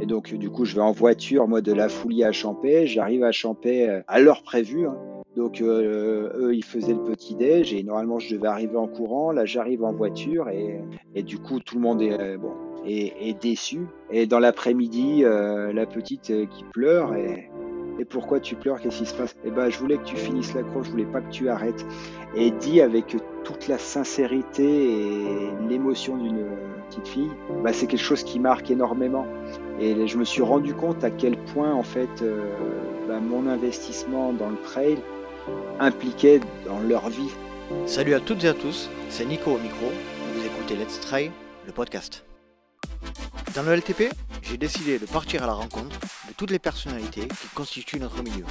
Et donc, du coup, je vais en voiture, moi, de la Foulie à Champais. J'arrive à Champais à l'heure prévue. Hein. Donc, eux, ils faisaient le petit-déj et normalement, je devais arriver en courant. Là, j'arrive en voiture et, et, du coup, tout le monde est, bon, est, est déçu. Et dans l'après-midi, la petite qui pleure et et pourquoi tu pleures? Qu'est-ce qui se passe Eh ben, je voulais que tu finisses la course, je voulais pas que tu arrêtes. Et dit avec toute la sincérité et l'émotion d'une petite fille, bah, c'est quelque chose qui marque énormément. Et je me suis rendu compte à quel point, en fait, euh, bah, mon investissement dans le trail impliquait dans leur vie. Salut à toutes et à tous, c'est Nico au micro. Vous écoutez Let's Trail, le podcast. Dans le LTP, j'ai décidé de partir à la rencontre de toutes les personnalités qui constituent notre milieu.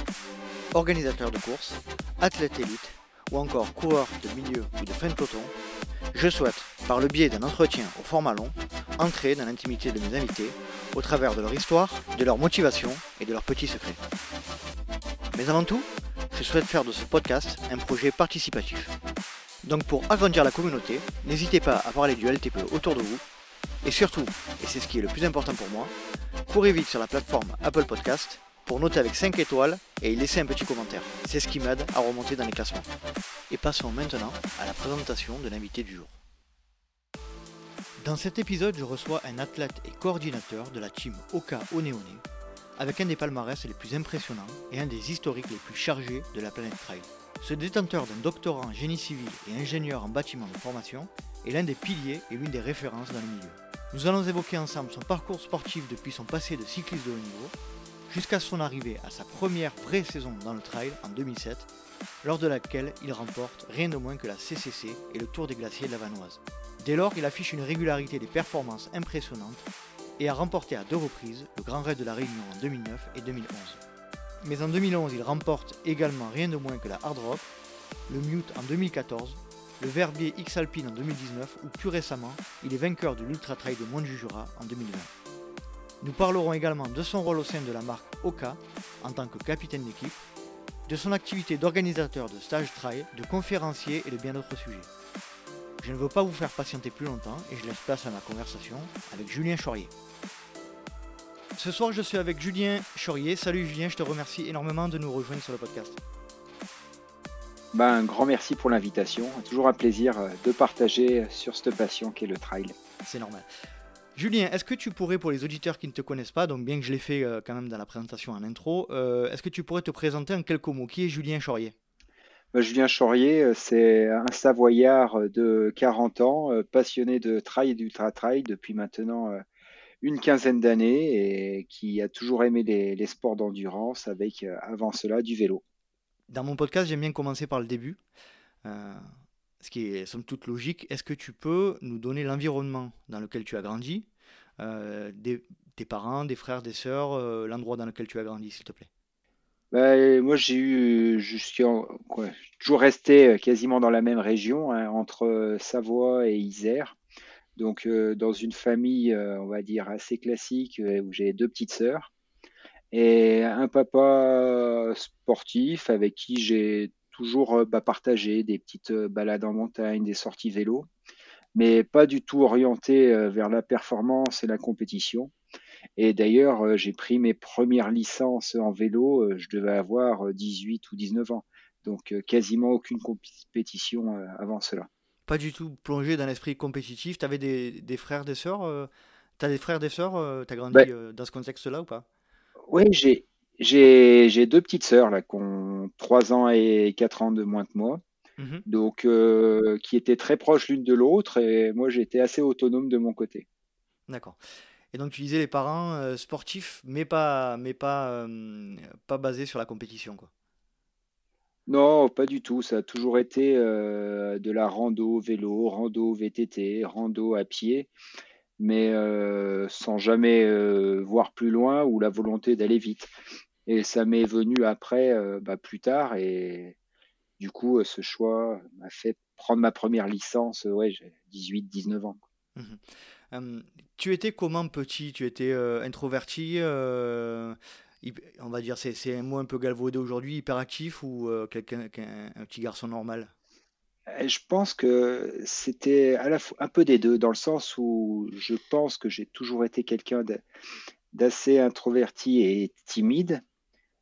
Organisateurs de courses, athlètes élites ou encore coureurs de milieu ou de fin de peloton, je souhaite, par le biais d'un entretien au format long, entrer dans l'intimité de mes invités au travers de leur histoire, de leur motivation et de leurs petits secrets. Mais avant tout, je souhaite faire de ce podcast un projet participatif. Donc pour agrandir la communauté, n'hésitez pas à parler du LTP autour de vous et surtout, et c'est ce qui est le plus important pour moi, courez vite sur la plateforme Apple Podcast pour noter avec 5 étoiles et y laisser un petit commentaire. C'est ce qui m'aide à remonter dans les classements. Et passons maintenant à la présentation de l'invité du jour. Dans cet épisode, je reçois un athlète et coordinateur de la team Oka Oneone, avec un des palmarès les plus impressionnants et un des historiques les plus chargés de la planète Trail. Ce détenteur d'un doctorat en génie civil et ingénieur en bâtiment de formation est l'un des piliers et l'une des références dans le milieu. Nous allons évoquer ensemble son parcours sportif depuis son passé de cycliste de haut niveau jusqu'à son arrivée à sa première vraie saison dans le trail en 2007, lors de laquelle il remporte rien de moins que la CCC et le Tour des glaciers de la Vanoise. Dès lors, il affiche une régularité des performances impressionnantes et a remporté à deux reprises le Grand Raid de la Réunion en 2009 et 2011. Mais en 2011, il remporte également rien de moins que la Hard Rock, le Mute en 2014 le Verbier X Alpine en 2019 ou plus récemment, il est vainqueur de l'Ultra Trail de Montjujura en 2020. Nous parlerons également de son rôle au sein de la marque Oka en tant que capitaine d'équipe, de son activité d'organisateur de stage trail, de conférencier et de bien d'autres sujets. Je ne veux pas vous faire patienter plus longtemps et je laisse place à ma conversation avec Julien Chaurier. Ce soir, je suis avec Julien Chaurier. Salut Julien, je te remercie énormément de nous rejoindre sur le podcast. Ben, un grand merci pour l'invitation. Toujours un plaisir euh, de partager sur cette passion qui est le trail. C'est normal. Julien, est-ce que tu pourrais, pour les auditeurs qui ne te connaissent pas, donc bien que je l'ai fait euh, quand même dans la présentation en intro, euh, est-ce que tu pourrais te présenter en quelques mots? Qui est Julien Chaurier? Ben, Julien Chaurier, c'est un Savoyard de 40 ans, passionné de trail et d'ultra-trail depuis maintenant une quinzaine d'années et qui a toujours aimé les sports d'endurance avec, avant cela, du vélo. Dans mon podcast, j'aime bien commencer par le début, euh, ce qui est somme toute logique. Est-ce que tu peux nous donner l'environnement dans lequel tu as grandi, euh, tes parents, des frères, des sœurs, euh, l'endroit dans lequel tu as grandi, s'il te plaît? Bah, moi, j'ai eu, je toujours resté quasiment dans la même région, hein, entre Savoie et Isère. Donc, dans une famille, on va dire, assez classique, où j'ai deux petites sœurs et un papa sportif avec qui j'ai toujours euh, bah, partagé des petites euh, balades en montagne, des sorties vélo, mais pas du tout orienté euh, vers la performance et la compétition. Et d'ailleurs, j'ai pris mes premières licences en vélo, je devais avoir 18 ou 19 ans. Donc quasiment aucune compétition avant cela. Pas du tout plongé dans l'esprit compétitif. Tu avais des, frères, des sœurs Tu as des frères, des sœurs Tu as grandi dans ce contexte-là ou pas? Oui, j'ai, j'ai, deux petites sœurs là, qui ont 3 ans et 4 ans de moins que moi. Mmh donc, euh, qui étaient très proches l'une de l'autre, et moi j'étais assez autonome de mon côté. D'accord. Et donc tu disais les parents euh, sportifs, mais pas, mais pas, euh, pas basés sur la compétition, quoi. Non, pas du tout. Ça a toujours été de la rando vélo, rando VTT, rando à pied mais sans jamais voir plus loin ou la volonté d'aller vite. Et ça m'est venu après, euh, bah, plus tard, et du coup, ce choix m'a fait prendre ma première licence, ouais, j'ai 18-19 ans. Mmh tu étais comment petit? Tu étais introverti on va dire, c'est un mot un peu galvaudé aujourd'hui, hyperactif ou quelqu'un, un petit garçon normal? Euh, je pense que c'était à la fois un peu des deux, dans le sens où je pense que j'ai toujours été quelqu'un d'assez introverti et timide,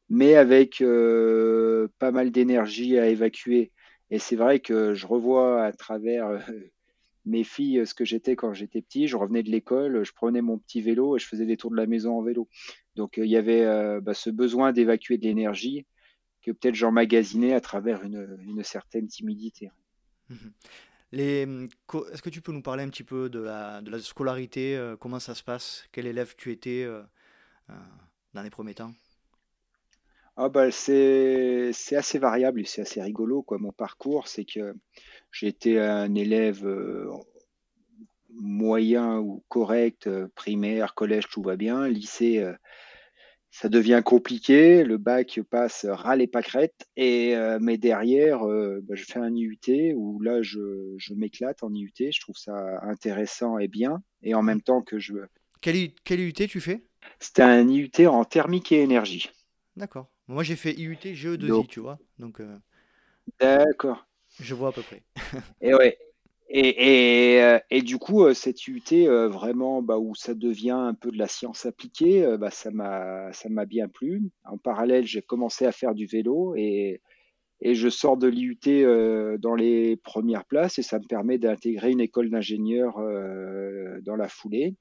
mais avec euh, pas mal d'énergie à évacuer. Et c'est vrai que je revois à travers euh, mes filles ce que j'étais quand j'étais petit. Je revenais de l'école, je prenais mon petit vélo et je faisais des tours de la maison en vélo. Donc il y avait bah, ce besoin d'évacuer de l'énergie que peut-être j'emmagasinais à travers une, une certaine timidité. Mmh, est-ce que tu peux nous parler un petit peu de la, de la scolarité, euh, comment ça se passe, quel élève tu étais euh, euh, dans les premiers temps? Ah bah c'est c'est assez variable et c'est assez rigolo quoi. Mon parcours, c'est que j'ai été un élève moyen ou correct, primaire, collège, tout va bien. Lycée, ça devient compliqué. Le bac passe râle et pâquerette. Et, euh, mais derrière, euh, bah, je fais un IUT où là, je, je m'éclate en IUT. Je trouve ça intéressant et bien. Et en même temps que je. Quel, quel IUT tu fais? C'était un IUT en thermique et énergie. D'accord. Moi j'ai fait IUT GE2I, Donc, tu vois. Donc euh, d'accord. je vois à peu près. Et ouais. Et, et, euh, et du coup, euh, cette UT, euh, vraiment, bah, où ça devient un peu de la science appliquée, bah, ça m'a, ça m'a bien plu. En parallèle, j'ai commencé à faire du vélo et, et je sors de l'IUT euh, dans les premières places et ça me permet d'intégrer une école d'ingénieur euh, dans la foulée.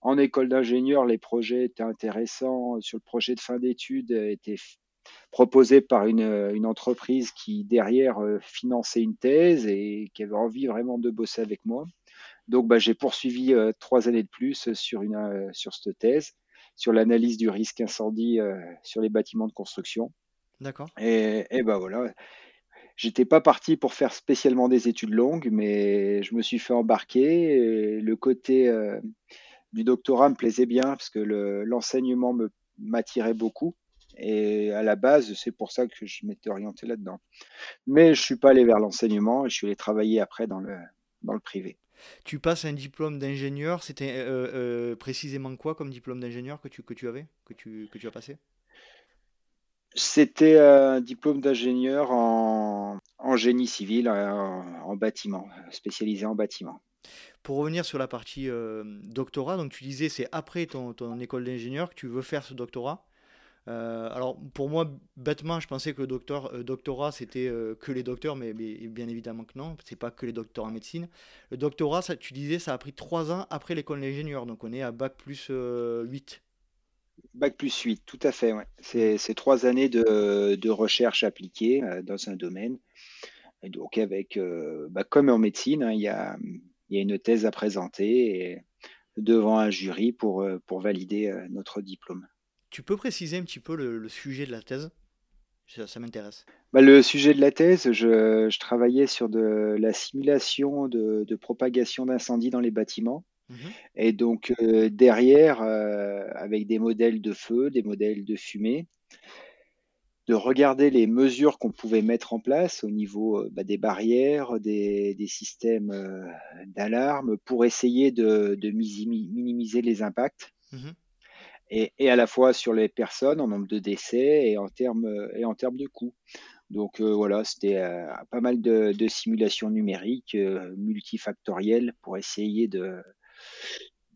En école d'ingénieur, les projets étaient intéressants. Sur le projet de fin d'études, étaient proposé par une, une entreprise qui derrière euh, finançait une thèse et qui avait envie vraiment de bosser avec moi. Donc bah, j'ai poursuivi euh, trois années de plus sur, une, euh, sur cette thèse, sur l'analyse du risque incendie euh, sur les bâtiments de construction. D'accord. Et, et bah voilà, j'étais pas parti pour faire spécialement des études longues, mais je me suis fait embarquer. Et le côté euh, du doctorat me plaisait bien parce que le- l'enseignement me m'attirait beaucoup. Et à la base, c'est pour ça que je m'étais orienté là-dedans. Mais je suis pas allé vers l'enseignement et je suis allé travailler après dans le, dans le privé. Tu passes un diplôme d'ingénieur, c'était euh, euh, précisément quoi comme diplôme d'ingénieur que tu, que tu avais, que tu, que tu as passé? C'était un diplôme d'ingénieur en, en génie civil, en, en bâtiment, spécialisé en bâtiment. Pour revenir sur la partie euh, doctorat, donc tu disais c'est après ton, école d'ingénieur que tu veux faire ce doctorat. Euh, alors pour moi, bêtement, je pensais que le euh, doctorat c'était que les docteurs, mais, bien évidemment que non, c'est pas que les docteurs en médecine. Le doctorat, tu disais, ça a pris trois ans après l'école d'ingénieur, donc on est à bac plus euh, 8. Bac plus 8, tout à fait, ouais. C'est trois années de, recherche appliquée dans un domaine. Donc avec, bah, comme en médecine, hein, il y a, il y a une thèse à présenter et- devant un jury pour, euh, pour valider euh, notre diplôme. Tu peux préciser un petit peu le, le sujet de la thèse? Ça, ça m'intéresse. Bah, le sujet de la thèse, je, je travaillais sur de la simulation de, de propagation d'incendie dans les bâtiments. Mhm. Et donc euh, derrière, euh, avec des modèles de feu, des modèles de fumée, de regarder les mesures qu'on pouvait mettre en place au niveau euh, bah, des barrières, des, des systèmes euh, d'alarme pour essayer de, minimiser les impacts Mhm. et, et à la fois sur les personnes en nombre de décès et en termes et en termes de coûts. Donc euh, voilà, c'était euh, pas mal de, de simulations numériques multifactorielles pour essayer de,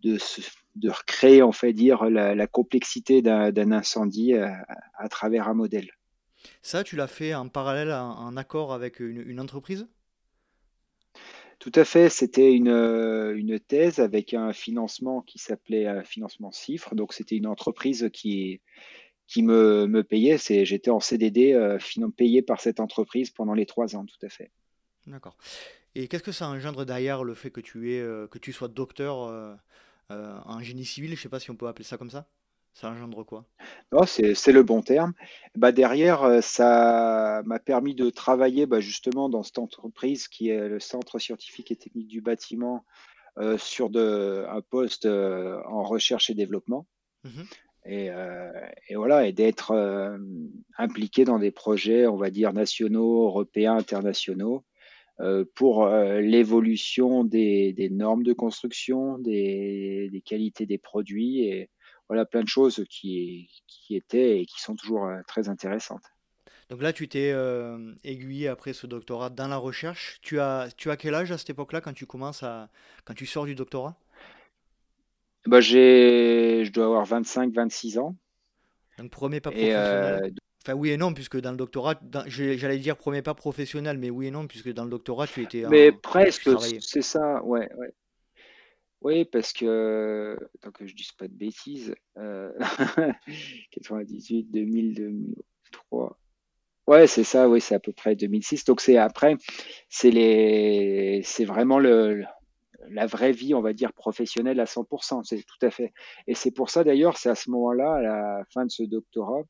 de, se- de recréer, on fait dire, la, la complexité d'un d'un incendie à, à travers un modèle. Ça, tu l'as fait en parallèle, en, en accord avec une, une entreprise? Tout à fait, c'était une, euh, une thèse avec un financement qui s'appelait un financement CIFRE. Donc c'était une entreprise qui, qui me, me payait. C'est, j'étais en CDD euh, payé par cette entreprise pendant les trois ans, tout à fait. D'accord. Et qu'est-ce que ça engendre derrière le fait que tu euh, que tu sois docteur euh, euh, en génie civil? Je sais pas si on peut appeler ça comme ça. Ça engendre quoi? Non, c'est, le bon terme. Bah, derrière, euh, ça m'a permis de travailler bah, justement dans cette entreprise qui est le Centre scientifique et technique du bâtiment euh, sur de, un poste euh, en recherche et développement. Mhm. Et, euh, et voilà, et d'être impliqué dans des projets, on va dire, nationaux, européens, internationaux, pour l'évolution des, des normes de construction, des, des qualités des produits, et voilà, plein de choses qui, qui étaient et qui sont toujours euh, très intéressantes. Donc là, tu t'es euh, aiguillé après ce doctorat dans la recherche. Tu as, tu as quel âge à cette époque-là quand tu commences à, quand tu sors du doctorat? Bah, j'ai, je dois avoir avoir 25-26 ans. Donc premier pas professionnel. Enfin oui et non, puisque dans le doctorat, j'allais dire premier pas professionnel, mais oui et non, puisque dans le doctorat, tu étais... Mais presque, c'est ça, ouais, ouais. Oui, parce que, tant que je dise pas de bêtises, 98, 2000, 2003. Ouais, c'est ça, oui, c'est à peu près 2006. Donc c'est après, c'est vraiment le, la vraie vie, on va dire, professionnelle à 100%. C'est tout à fait. Et c'est pour ça d'ailleurs, c'est à ce moment-là, à la fin de ce doctorat,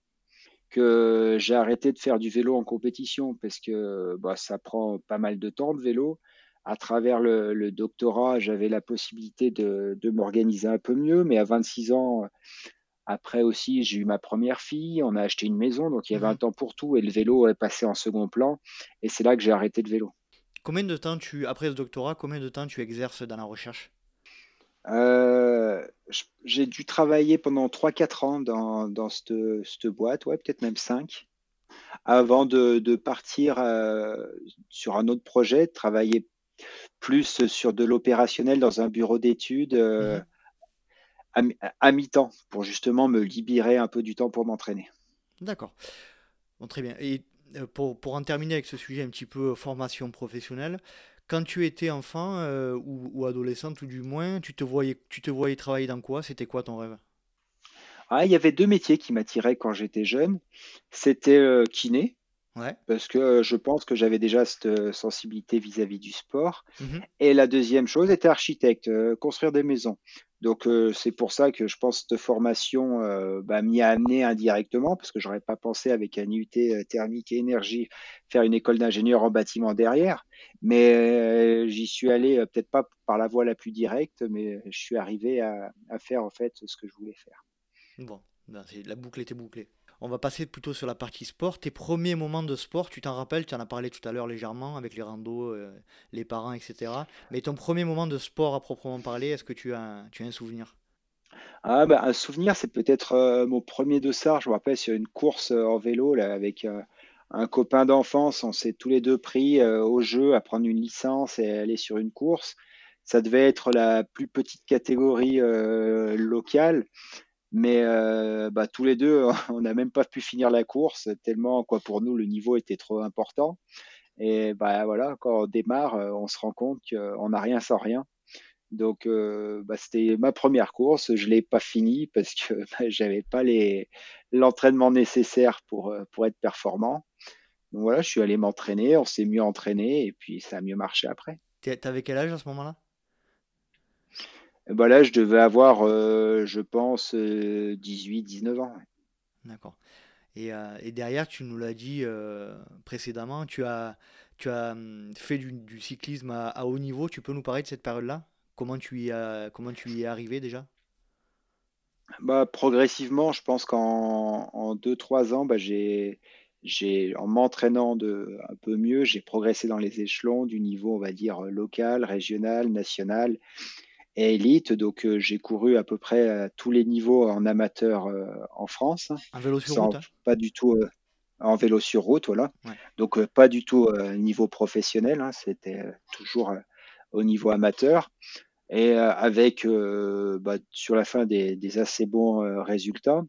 que j'ai arrêté de faire du vélo en compétition parce que bah, ça prend pas mal de temps de vélo à travers le, doctorat, j'avais la possibilité de, m'organiser un peu mieux, mais à 26 ans, après aussi, j'ai eu ma première fille, on a acheté une maison, donc il y avait un mmh temps pour tout, et le vélo est passé en second plan, et c'est là que j'ai arrêté le vélo. Combien de temps tu, après ce doctorat, combien de temps tu exerces dans la recherche? Euh, J'ai dû travailler pendant 3-4 ans dans, dans cette, cette boîte, ouais, peut-être même 5 avant de, de partir euh, sur un autre projet, travailler plus sur de l'opérationnel dans un bureau d'études euh, mhm. à, mi-temps pour justement me libérer un peu du temps pour m'entraîner. D'accord. Bon, très bien. Et euh, pour, pour, en terminer avec ce sujet un petit peu formation professionnelle, quand tu étais enfant euh, ou, ou, adolescent, tout du moins, tu te voyais, tu te voyais travailler dans quoi? C'était quoi ton rêve? Ah, Il y avait deux métiers qui m'attiraient quand j'étais jeune. C'était kiné, parce que je pense que j'avais déjà cette sensibilité vis-à-vis du sport. Mmh Et la deuxième chose était architecte, construire des maisons. Donc c'est pour ça que je pense que cette formation bah, m'y a amené indirectement, parce que j'aurais pas pensé avec un IUT thermique et énergie faire une école d'ingénieur en bâtiment derrière. Mais j'y suis allé peut-être pas par la voie la plus directe, mais je suis arrivé à, à faire en fait ce que je voulais faire. Bon, ben, la boucle était bouclée. On va passer plutôt sur la partie sport. Tes premiers moments de sport, tu t'en rappelles, tu en as parlé tout à l'heure légèrement avec les randos, euh, les parents, etc. Mais ton premier moment de sport à proprement parler, est-ce que tu as, un souvenir? Ah bah, un souvenir, c'est peut-être euh, mon premier dossard. Je me rappelle sur une course euh, en vélo avec un copain d'enfance. On s'est tous les deux pris au jeu à prendre une licence et aller sur une course. Ça devait être la plus petite catégorie locale. Mais euh, bah, tous les deux, on n'a même pas pu finir la course, tellement quoi pour nous le niveau était trop important. Et bah voilà, quand on démarre, euh, on se rend compte qu'on n'a rien sans rien. Donc euh, bah, c'était ma première course, je l'ai pas finie parce que bah, j'avais pas l'entraînement nécessaire pour pour être performant. Donc voilà, je suis allé m'entraîner, on s'est mieux entraîné et puis ça a mieux marché après. T'avais quel âge à ce moment-là? Bah là, je devais avoir, euh, je pense, 18-19 euh, ans. D'accord. Et, euh, et, derrière, tu nous l'as dit précédemment, tu as, tu as hum, fait du, cyclisme à, haut niveau. Tu peux nous parler de cette période-là? Comment, tu y as, comment tu y es arrivé déjà? Bah, Progressivement, je pense qu'en 2-3 ans, bah, j'ai, j'ai, en m'entraînant de, un peu mieux, j'ai progressé dans les échelons du niveau, on va dire, local, régional, national et élite. Donc, euh, j'ai couru à peu près à tous les niveaux en amateur euh, en France. En vélo sur route hein. Pas du tout euh, en vélo sur route, voilà. Donc, pas du tout niveau professionnel. Hein. C'était toujours au niveau amateur. Et avec, bah, sur la fin, des, des assez bons résultats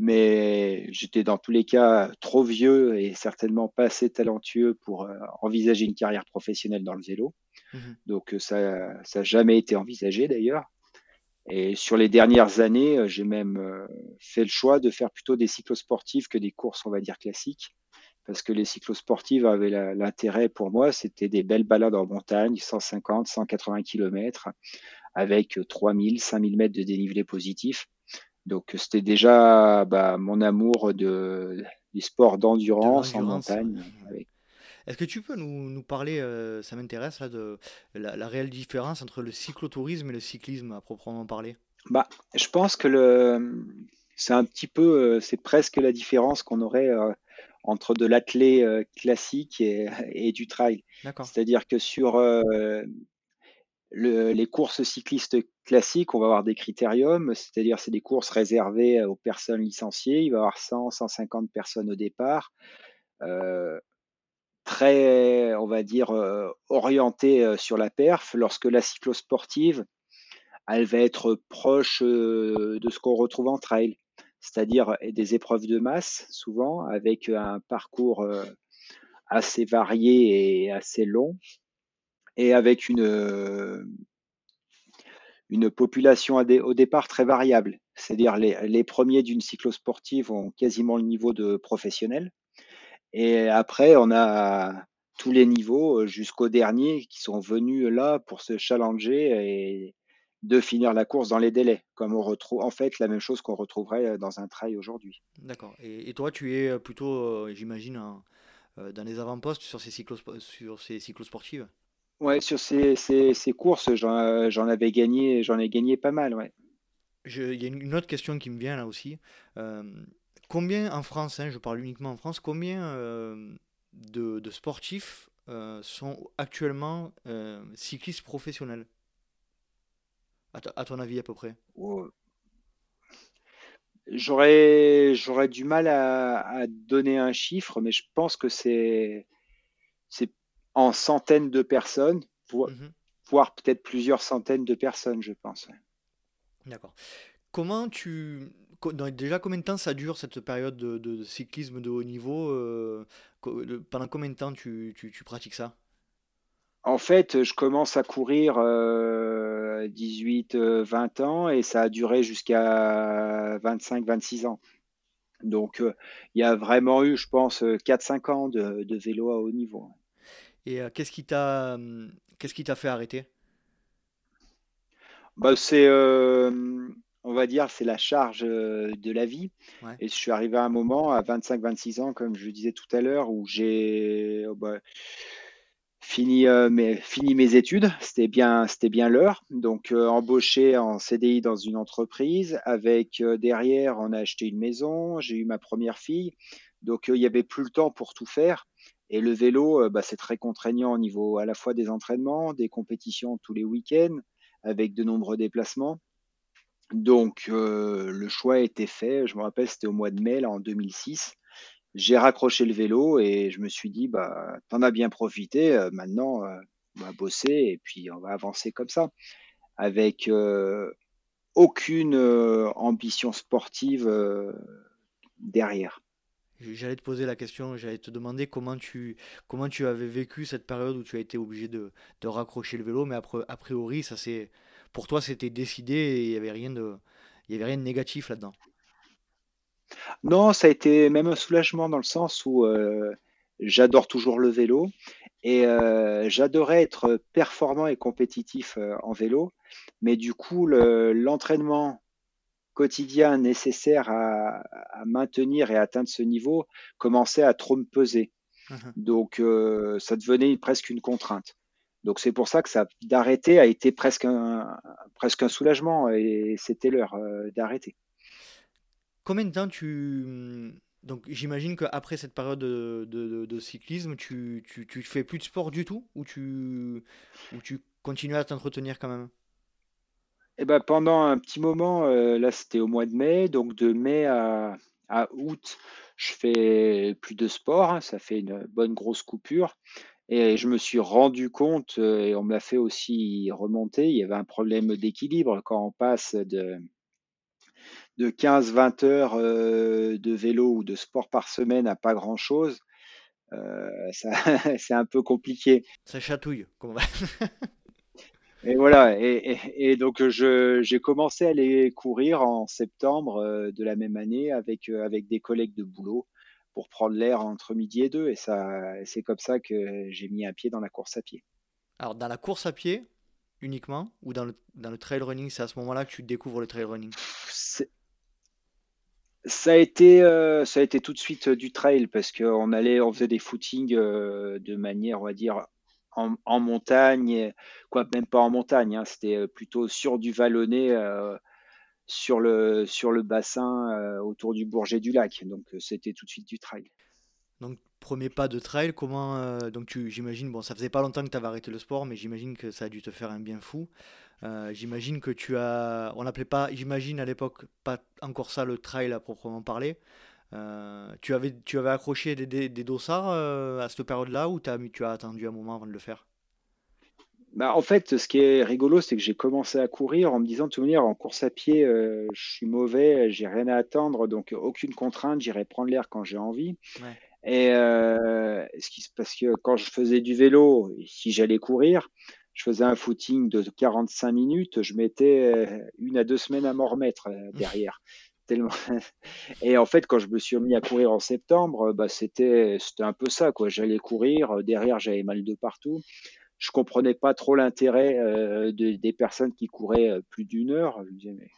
mais j'étais dans tous les cas trop vieux et certainement pas assez talentueux pour envisager une carrière professionnelle dans le vélo. Mmh Donc euh, ça n'a jamais été envisagé d'ailleurs. Et sur les dernières années, euh, j'ai même euh, fait le choix de faire plutôt des cyclosportives que des courses, on va dire, classiques. Parce que les cyclosportives avaient l'intérêt pour moi, c'était des belles balades en montagne, 150, 180 km, avec 3000, 5000 mètres de dénivelé positif. Donc c'était déjà bah, mon amour de, des sports d'endurance en montagne. Avec, est-ce que tu peux nous, parler, euh, ça m'intéresse, de la, réelle différence entre le cyclotourisme et le cyclisme à proprement parler? Bah, Je pense que le, c'est un petit peu, euh, c'est presque la différence qu'on aurait euh, entre de l'athlé classique et, du trail. C'est-à-dire que sur les courses cyclistes classiques, on va avoir des critériums, c'est-à-dire c'est des courses réservées aux personnes licenciées. Il va y avoir 100, 150 personnes au départ très, on va dire, euh, orienté euh, sur la perf, lorsque la cyclosportive elle va être proche de ce qu'on retrouve en trail, c'est-à-dire des épreuves de masse, souvent, avec un parcours assez varié et assez long, et avec une, une population au départ très variable. C'est-à-dire les, les premiers d'une cyclosportive ont quasiment le niveau de professionnel. Et après, on a tous les niveaux jusqu'aux derniers qui sont venus là pour se challenger et de finir la course dans les délais, comme on retrouve en fait la même chose qu'on retrouverait dans un trail aujourd'hui. D'accord. Et, toi, tu es plutôt, j'imagine, dans les avant-postes sur ces cyclos sur ces cyclosportives Ouais, sur ces, ces, ces courses, j'en avais gagné, j'en ai gagné pas mal, ouais. Il y a une autre question qui me vient là aussi. Euh, combien en France, hein, je parle uniquement en France, combien euh, de, de, sportifs euh, sont actuellement cyclistes professionnels? À, ton avis à peu près? J'aurais J'aurais du mal à, à, donner un chiffre, mais je pense que c'est en centaines de personnes, mhm. voire peut-être plusieurs centaines de personnes, je pense. D'accord. Comment tu. Déjà, combien de temps ça dure cette période de, cyclisme de haut niveau euh, Pendant combien de temps tu, pratiques ça? En fait, je commence à courir 18-20 euh, euh, ans et ça a duré jusqu'à 25-26 ans. Donc, il y a vraiment eu, je pense, 4-5 ans de, de vélo à haut niveau. Et euh, qu'est-ce qui t'a hum, qu'est-ce qui t'a fait arrêter? Bah, c'est euh, on va dire c'est la charge euh, de la vie. Et je suis arrivé à un moment à 25-26 ans comme je disais tout à l'heure où j'ai oh, bah, fini mes fini mes études. C'était bien c'était bien l'heure. Donc embauché en CDI dans une entreprise. Avec derrière on a acheté une maison. J'ai eu ma première fille. Donc il n'y avait plus le temps pour tout faire. Et le vélo, euh, bah, c'est très contraignant au niveau à la fois des entraînements, des compétitions tous les week-ends, avec de nombreux déplacements. Donc euh, le choix a été fait. Je me rappelle, c'était au mois de mai, là, en 2006. J'ai raccroché le vélo et je me suis dit, bah, t'en as bien profité. Euh, maintenant, on va bosser et puis on va avancer comme ça, avec aucune ambition sportive derrière. J'allais te poser la question, j'allais te demander comment tu, comment tu avais vécu cette période où tu as été obligé de, de raccrocher le vélo, mais a priori, ça c'est, pour toi, c'était décidé et il n'y avait, rien de, il y avait rien de négatif là-dedans? Non, ça a été même un soulagement dans le sens où euh, j'adore toujours le vélo et euh, j'adorais être performant et compétitif euh, en vélo, mais du coup, l'entraînement quotidien nécessaire à, maintenir et atteindre ce niveau commençait à trop me peser. Donc, ça devenait presque une contrainte. Donc, c'est pour ça que ça d'arrêter a été presque un, presque un soulagement et c'était l'heure euh, d'arrêter. Combien de temps tu. Donc, j'imagine qu'après cette période de, cyclisme, tu, tu, tu, fais plus de sport du tout ou tu, ou tu continues à t'entretenir quand même? Eh ben, pendant un petit moment, euh, là c'était au mois de mai, donc de mai à, août, je fais plus de sport, hein, ça fait une bonne grosse coupure. Et je me suis rendu compte, euh, et on me l'a fait aussi remonter, il y avait un problème d'équilibre quand on passe de, de 15-20 heures euh, de vélo ou de sport par semaine à pas grand-chose. c'est un peu compliqué. Ça chatouille. Et voilà, et, donc j'ai commencé à aller courir en septembre euh, de la même année avec, euh, avec des collègues de boulot pour prendre l'air entre midi et deux. Et ça, c'est comme ça que j'ai mis un pied dans la course à pied. Alors, dans la course à pied uniquement ou dans le, dans le trail running, c'est à ce moment-là que tu découvres le trail running? Ça a été euh, ça a été tout de suite du trail parce qu'on allait on faisait des footings de manière on va dire en, montagne, quoi, même pas en montagne, hein, c'était euh, plutôt sur du vallonné, euh, sur, le, sur le bassin euh, autour du Bourget du Lac. Donc c'était tout de suite du trail. Donc premier pas de trail, comment donc tu j'imagine bon ça faisait pas longtemps que tu avais arrêté le sport, mais j'imagine que ça a dû te faire un bien fou. j'imagine que tu as, on n'appelait pas, j'imagine à l'époque pas encore ça le trail à proprement parler. Euh, tu, avais, tu avais accroché des, des, dossards euh, à cette période-là ou as, tu as attendu un moment avant de le faire? Bah, en fait, ce qui est rigolo, c'est que j'ai commencé à courir en me disant de toute manière, en course à pied, euh, je suis mauvais, j'ai rien à attendre, donc aucune contrainte, j'irai prendre l'air quand j'ai envie. Ouais. Et euh, ce qui, parce que quand je faisais du vélo, si j'allais courir, je faisais un footing de 45 minutes, je mettais euh, une à deux semaines à m'en remettre euh, derrière. Tellement. Et en fait, quand je me suis mis à courir en septembre, bah, c'était un peu ça. J'allais courir, derrière j'avais mal de partout. Je comprenais pas trop l'intérêt euh, de, des personnes qui couraient euh, plus d'une heure. Je me disais mais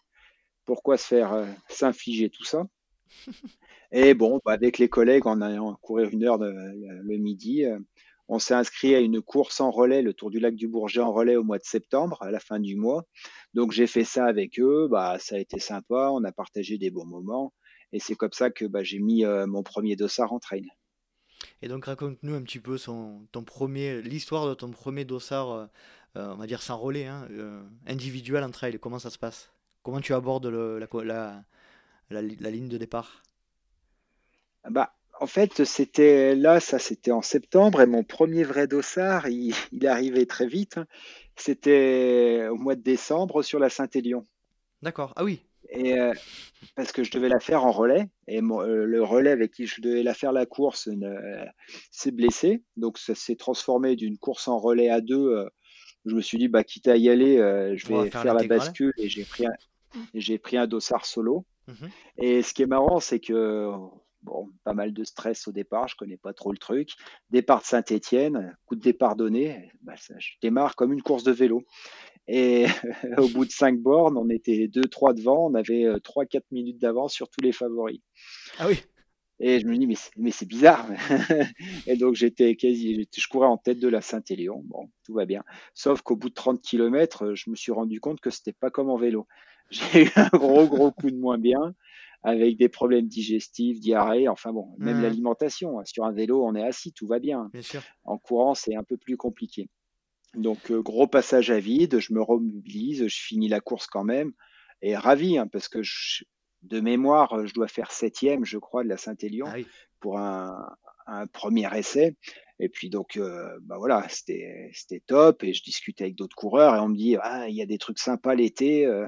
pourquoi se faire euh, s'infliger tout ça? Et bon, bah, avec les collègues, en allant courir une heure de, le midi, on s'est inscrit à une course en relais, le Tour du lac du Bourget en relais au mois de septembre, à la fin du mois. Donc j'ai fait ça avec eux, bah, ça a été sympa, on a partagé des bons moments. Et c'est comme ça que bah, j'ai mis euh, mon premier dossard en trail. Et donc raconte-nous un petit peu son, ton premier, l'histoire de ton premier dossard, euh, euh, on va dire sans relais, hein, individuel en trail. Comment ça se passe? Comment tu abordes le, la, la, la, la, ligne de départ? Bah, en fait, c'était là, ça c'était en septembre, et mon premier vrai dossard, il, il arrivait très vite. Hein. C'était au mois de décembre sur la Saint-Élion. D'accord. Ah oui. Et euh, parce que je devais la faire en relais, et mon, euh, le relais avec qui je devais la faire la course euh, s'est blessé, donc ça s'est transformé d'une course en relais à deux. Euh, je me suis dit, bah quitte à y aller, euh, je vais faire, faire la bascule, et j'ai pris un, j'ai pris un dossard solo. Mm -hmm. Et ce qui est marrant, c'est que Bon, pas mal de stress au départ, je connais pas trop le truc. Départ de Saint-Étienne, coup de départ donné, bah, ça, je démarre comme une course de vélo. Et au bout de cinq bornes, on était deux, trois devant, on avait euh, trois, quatre minutes d'avance sur tous les favoris. Ah oui. Et je me dis, mais, mais c'est bizarre. et donc, j'étais quasi, je courais en tête de la Saint-Élion. Bon, tout va bien. Sauf qu'au bout de 30 km, je me suis rendu compte que c'était pas comme en vélo. J'ai eu un gros, gros coup de moins bien avec des problèmes digestifs, diarrhée, enfin bon, même mmh. l'alimentation. Hein. Sur un vélo, on est assis, tout va bien. bien sûr. En courant, c'est un peu plus compliqué. Donc, euh, gros passage à vide, je me remobilise, je finis la course quand même, et ravi, hein, parce que je, de mémoire, je dois faire septième, je crois, de la Saint-Élion ah oui. pour un, un, premier essai. Et puis donc, euh, bah voilà, c'était c'était top. Et je discutais avec d'autres coureurs et on me dit, ah, il y a des trucs sympas l'été. Euh,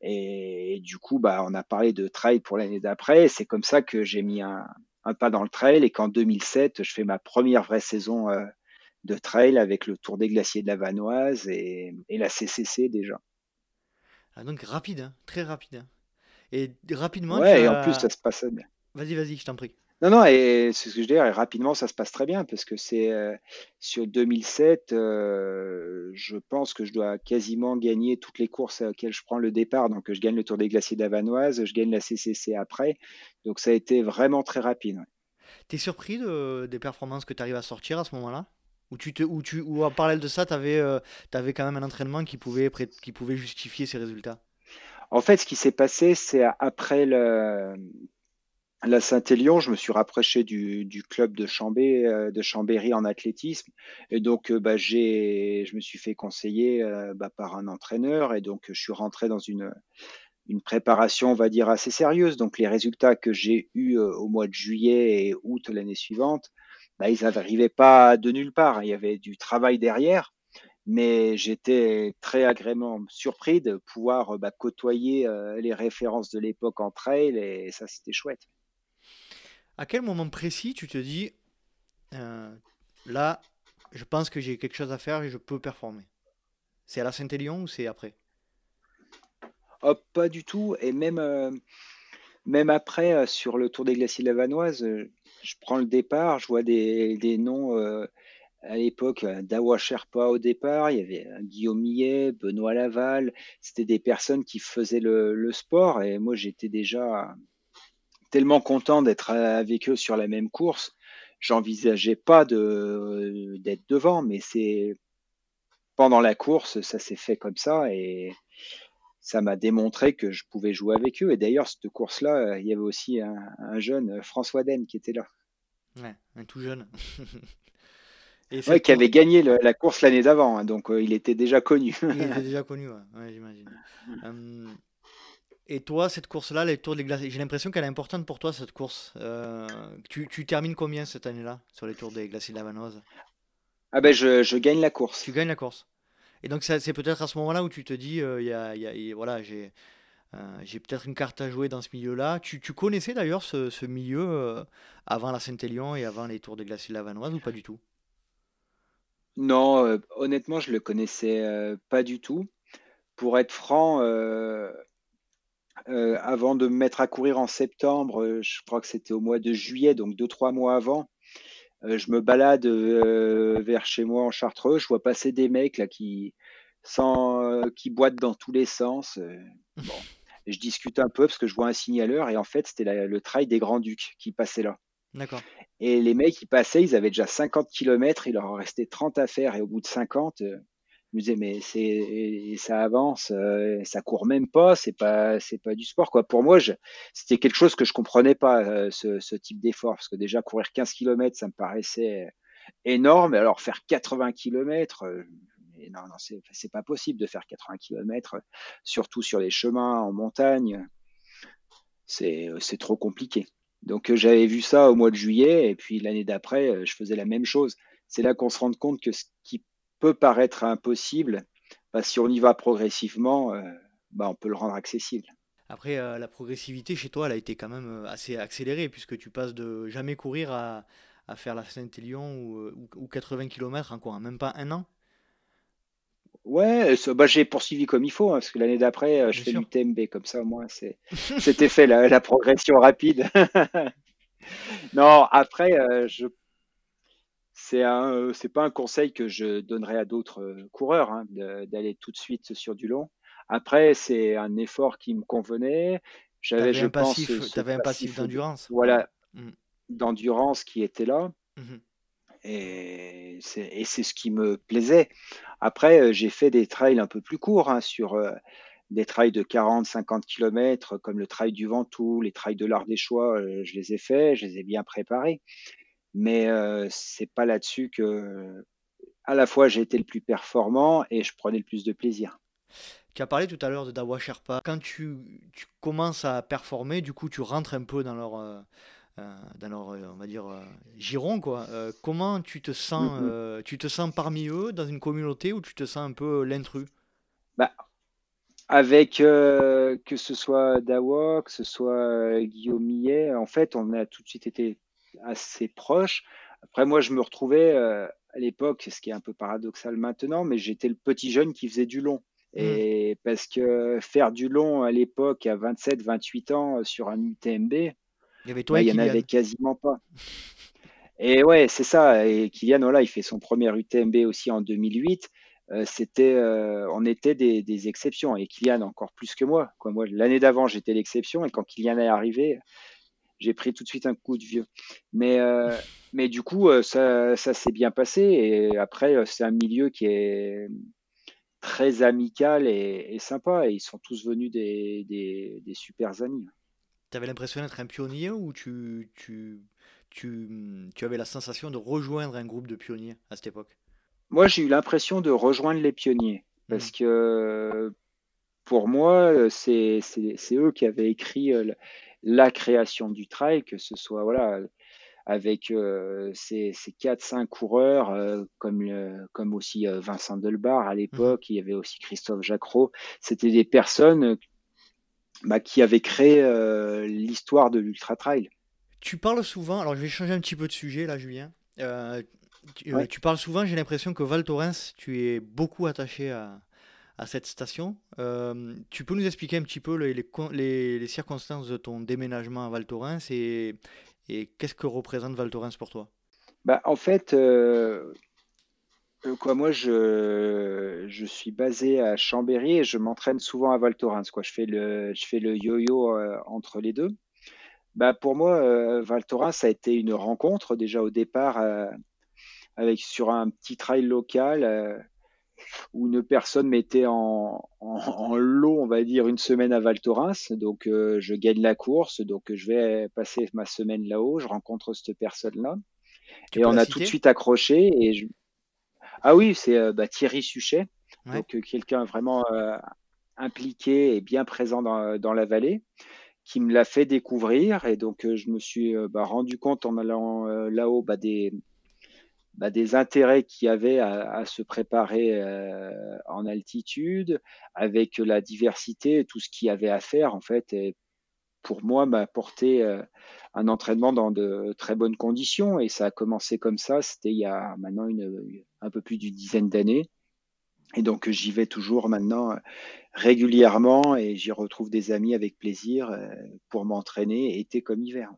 et, et, du coup, bah, on a parlé de trail pour l'année d'après. C'est comme ça que j'ai mis un, un, pas dans le trail et qu'en 2007, je fais ma première vraie saison euh, de trail avec le Tour des Glaciers de la Vanoise et, et la CCC déjà. Ah, donc rapide, hein, très rapide. Hein. Et rapidement. Ouais, et as... en plus, ça se passe bien. Vas-y, vas-y, je t'en prie. Non, non, et c'est ce que je dis, et rapidement, ça se passe très bien, parce que c'est euh, sur 2007, euh, je pense que je dois quasiment gagner toutes les courses auxquelles je prends le départ. Donc, je gagne le Tour des Glaciers d'Avanoise, je gagne la CCC après. Donc, ça a été vraiment très rapide. Ouais. T'es surpris de, des performances que tu arrives à sortir à ce moment-là? Ou, tu te, ou, tu, ou en parallèle de ça, tu avais, euh, avais, quand même un entraînement qui pouvait, qui pouvait justifier ces résultats? En fait, ce qui s'est passé, c'est après le la Saint-Élion, je me suis rapproché du, club euh, de Chambéry en athlétisme. Et donc, euh, bah, j'ai, je me suis fait conseiller euh, bah, par un entraîneur. Et donc, je suis rentré dans une, préparation, on va dire, assez sérieuse. Donc, les résultats que j'ai eus au mois de juillet et août l'année suivante, bah, ils n'arrivaient pas de nulle part. Il y avait du travail derrière. Mais j'étais très agréablement surpris de pouvoir côtoyer les références de l'époque en trail. Et ça, c'était chouette à quel moment précis tu te dis euh, là, je pense que j'ai quelque chose à faire et je peux performer? C'est à la Saint-Élion ou c'est après? Oh, Pas du tout. Et même, euh, même après, euh, sur le Tour des Glaciers de je prends le départ, je vois des, noms. À l'époque, Dawa Sherpa au départ, il y avait Guillaume Millet, Benoît Laval, c'était des personnes qui faisaient le sport et moi j'étais déjà tellement content d'être avec eux sur la même course. J'envisageais pas de d'être devant, mais c'est pendant la course, ça s'est fait comme ça et ça m'a démontré que je pouvais jouer avec eux. Et d'ailleurs, cette course-là, il y avait aussi un, un jeune François Den qui était là. Ouais, un tout jeune. Et ouais, qui avait gagné le, la course l'année d'avant, hein, donc euh, il était déjà connu. il était déjà connu, ouais, ouais j'imagine. um, Et toi, cette course-là, les Tours des Glaciers, j'ai l'impression qu'elle est importante pour toi, cette course. Euh, tu, tu, termines combien cette année-là sur les Tours des Glaciers de la Vanoise Ah ben, je, je, gagne la course. Tu gagnes la course. Et donc c'est peut-être à ce moment-là où tu te dis, il y a, voilà, j'ai j'ai peut-être une carte à jouer dans ce milieu-là. Tu, tu connaissais d'ailleurs ce, ce, milieu avant la Saint-Élion et avant les Tours de Glacier de la Vanoise ou pas du tout? Non, honnêtement, je le connaissais pas du tout. Pour être franc, euh, avant de me mettre à courir en septembre, euh, je crois que c'était au mois de juillet, donc deux, trois mois avant, euh, je me balade vers chez moi en Chartreux, je vois passer des mecs là qui, sans, qui boitent dans tous les sens. bon. je discute un peu parce que je vois un signaleur et en fait c'était le trail des Grands Ducs qui passait là. D'accord. Et les mecs qui passaient, ils avaient déjà 50 km, il leur en restait 30 à faire et au bout de 50, me disais mais c'est ça avance, euh, ça court même pas, c'est pas c'est pas du sport quoi. Pour moi, c'était quelque chose que je comprenais pas euh, ce, type d'effort parce que déjà courir 15 km, ça me paraissait énorme. Alors faire 80 km, euh, non non c'est pas possible de faire 80 km, surtout sur les chemins en montagne. C'est c'est trop compliqué. Donc j'avais vu ça au mois de juillet et puis l'année d'après, je faisais la même chose. C'est là qu'on se rend compte que ce qui peut paraître impossible, bah, si on y va progressivement, euh, bah, on peut le rendre accessible. Après, euh, la progressivité chez toi, elle a été quand même euh, assez accélérée, puisque tu passes de jamais courir à, faire la Saint-Élion ou, 80 km en quoi Même pas un an? Ouais, bah, j'ai poursuivi comme il faut, hein, parce que l'année d'après, je fais du TMB, comme ça, moi, c'était fait la, la, progression rapide. non, après, je c'est un, euh, c'est pas un conseil que je donnerais à d'autres euh, coureurs hein, d'aller tout de suite sur du long. Après, c'est un effort qui me convenait. J'avais, je un pense, passif, avais un passif d'endurance. Voilà, mmh. d'endurance qui était là. Mmh et c'est, ce qui me plaisait. Après, euh, j'ai fait des trails un peu plus courts hein, sur des trails de 40, 50 km, comme le trail du Ventoux, les trails de l'Ardéchois, je les ai faits, je les ai bien préparés mais euh, c'est pas là-dessus que à la fois j'ai été le plus performant et je prenais le plus de plaisir. Tu as parlé tout à l'heure de Dawa Sherpa. Quand tu, tu, commences à performer, du coup, tu rentres un peu dans leur, euh, euh, dans leur on va dire, giron. Quoi. comment tu te, sens, mm-hmm. tu te sens parmi eux dans une communauté où tu te sens un peu l'intrus? Bah, Avec que ce soit Dawa, que ce soit Guillaume Millet, en fait, on a tout de suite été assez proche. Après, moi, je me retrouvais euh, à l'époque, ce qui est un peu paradoxal maintenant, mais j'étais le petit jeune qui faisait du long. Mmh. Et parce que faire du long à l'époque, à 27, 28 ans, euh, sur un UTMB, il y avait toi bah, il n'y en avait quasiment pas. Et ouais, c'est ça. Et Kylian, voilà, il fait son premier UTMB aussi en 2008. Euh, c'était, on était des, des, exceptions. Et Kylian encore plus que moi. Quoi. Moi, l'année d'avant, j'étais l'exception. Et quand Kylian est arrivé, j'ai pris tout de suite un coup de vieux. Mais, euh, mais du coup, euh, ça, ça s'est bien passé. Et après, euh, c'est un milieu qui est très amical et, sympa. Et ils sont tous venus des, des, des super amis. Tu avais l'impression d'être un pionnier ou tu, tu, tu, tu avais la sensation de rejoindre un groupe de pionniers à cette époque? Moi, j'ai eu l'impression de rejoindre les pionniers. Parce mmh. que pour moi, c'est eux qui avaient écrit la création du trail, que ce soit voilà avec euh, ces, ces 4-5 coureurs, euh, comme, comme aussi euh, Vincent Delbar à l'époque, mmh. il y avait aussi Christophe Jacquot. C'était des personnes bah, qui avaient créé l'histoire de l'ultra trail. Tu parles souvent, alors je vais changer un petit peu de sujet là, Julien. Tu, tu, parles souvent, j'ai l'impression que Val Thorens, tu es beaucoup attaché à, à cette station. Euh, tu peux nous expliquer un petit peu les, circonstances de ton déménagement à Val Thorens et, qu'est-ce que représente Val Thorens pour toi? Bah, En fait, euh, euh, quoi, moi, je, je suis basé à Chambéry et je m'entraîne souvent à Val Thorens. Quoi. Je fais le, je fais le yo-yo entre les deux. Bah, pour moi, Val Thorens a été une rencontre déjà au départ avec, sur un petit trail local où une personne mettait en, en, lot, on va dire, une semaine à Val Thorens. Donc, euh, je gagne la course. Donc, je vais passer ma semaine là-haut. Je rencontre cette personne-là. Et on a tout de suite accroché. Et je... Ah oui, c'est euh, bah, Thierry Suchet. Donc, euh, quelqu'un vraiment impliqué et bien présent dans, dans, la vallée qui me l'a fait découvrir. Et donc, je me suis bah, rendu compte en allant là-haut bah, des bah, des intérêts qu'il y avait à, se préparer euh, en altitude, avec la diversité, tout ce qu'il y avait à faire en fait. Et pour moi, m'a apporté euh, un entraînement dans de très bonnes conditions. Et ça a commencé comme ça. C'était il y a maintenant une, un peu plus d'une dizaine d'années. Et donc j'y vais toujours maintenant régulièrement et j'y retrouve des amis avec plaisir pour m'entraîner été comme hiver.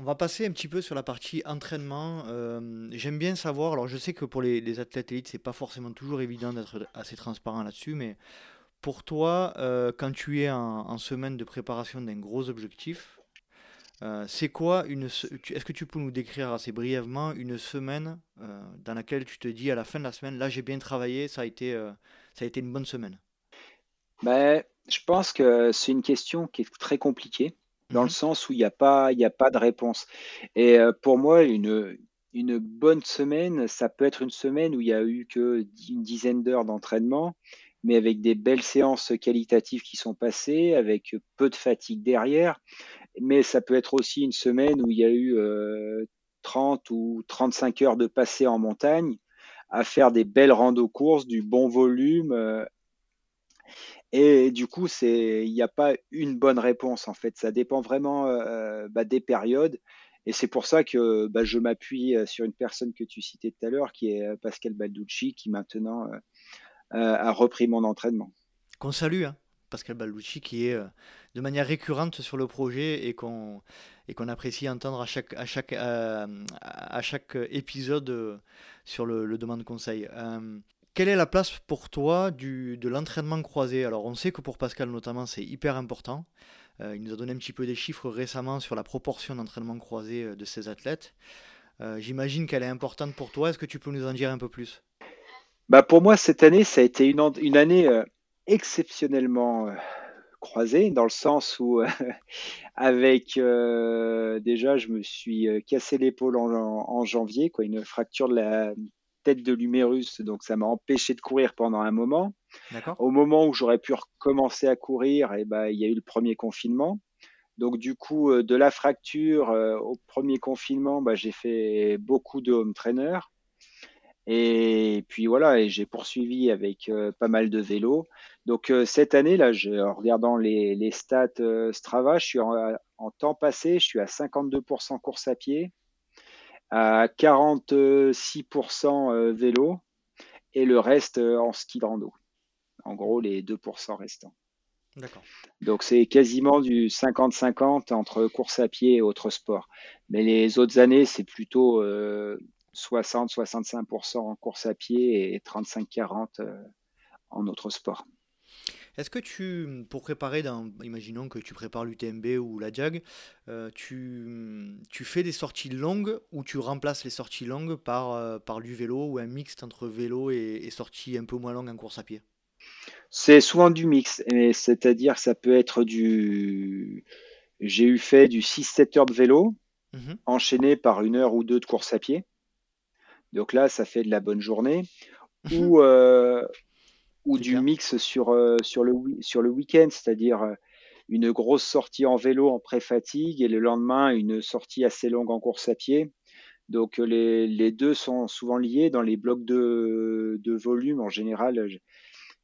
On va passer un petit peu sur la partie entraînement. Euh, j'aime bien savoir, alors je sais que pour les, athlètes élites, c'est pas forcément toujours évident d'être assez transparent là-dessus, mais pour toi, euh, quand tu es en, semaine de préparation d'un gros objectif, euh, c'est quoi une. Est-ce que tu peux nous décrire assez brièvement une semaine dans laquelle tu te dis à la fin de la semaine, là j'ai bien travaillé, ça a été, ça a été une bonne semaine? Ben, Je pense que c'est une question qui est très compliquée dans le mmh sens où il n'y a pas, il a pas de réponse. Et pour moi, une, une bonne semaine, ça peut être une semaine où il y a eu que une dizaine d'heures d'entraînement, mais avec des belles séances qualitatives qui sont passées, avec peu de fatigue derrière. Mais ça peut être aussi une semaine où il y a eu 30 ou 35 heures de passé en montagne, à faire des belles rando courses, du bon volume, et du coup, il n'y a pas une bonne réponse en fait. Ça dépend vraiment euh, bah, des périodes. Et c'est pour ça que bah, je m'appuie euh, sur une personne que tu citais tout à l'heure, qui est euh, Pascal Balducci, qui maintenant a repris mon entraînement. Qu'on salue, hein, Pascal Balducci, qui est de manière récurrente sur le projet et qu'on apprécie entendre à, chaque épisode sur le, le demande conseil. Quelle est la place pour toi de l'entraînement croisé? Alors on sait que pour Pascal notamment c'est hyper important. Euh, il nous a donné un petit peu des chiffres récemment sur la proportion d'entraînement croisé euh, de ses athlètes. Euh, j'imagine qu'elle est importante pour toi. Est-ce que tu peux nous en dire un peu plus? Bah Pour moi, cette année, ça a été une, une année exceptionnellement croisée, dans le sens où, avec déjà, je me suis cassé l'épaule en, en, janvier, quoi, une fracture de la de l'humérus, donc ça m'a empêché de courir pendant un moment. Au moment où j'aurais pu recommencer à courir, et eh ben, il y a eu le premier confinement. Donc du coup, euh, de la fracture euh, au premier confinement, bah, j'ai fait beaucoup de home trainer. Et puis voilà, et j'ai poursuivi avec euh, pas mal de vélos. Donc cette année là, je, en regardant les, stats Strava, je suis en, en, temps passé, je suis à 52% course à pied, à 46% euh, vélo et le reste euh, en ski de rando. En gros, les 2% restants. Donc c'est quasiment du 50-50 entre course à pied et autres sports. Mais les autres années, c'est plutôt 60-65% euh, en course à pied et 35-40% en autres sports. Est-ce que tu, pour préparer, dans, imaginons que tu prépares l'UTMB ou la JAG, euh, tu, tu, fais des sorties longues ou tu remplaces les sorties longues par, euh, par du vélo ou un mix entre vélo et, et sorties un peu moins longues en course à pied? C'est souvent du mix, c'est-à-dire ça peut être du... J'ai eu fait du 6-7 heures de vélo, mmh enchaîné par une heure ou deux de course à pied. Donc là, ça fait de la bonne journée. Mmh ou, euh, ou du mix sur, euh, sur le, sur le week-end, c'est-à-dire euh, une grosse sortie en vélo en pré-fatigue et le lendemain une sortie assez longue en course à pied. Donc euh, les, les deux sont souvent liés dans les blocs de, de volume en général.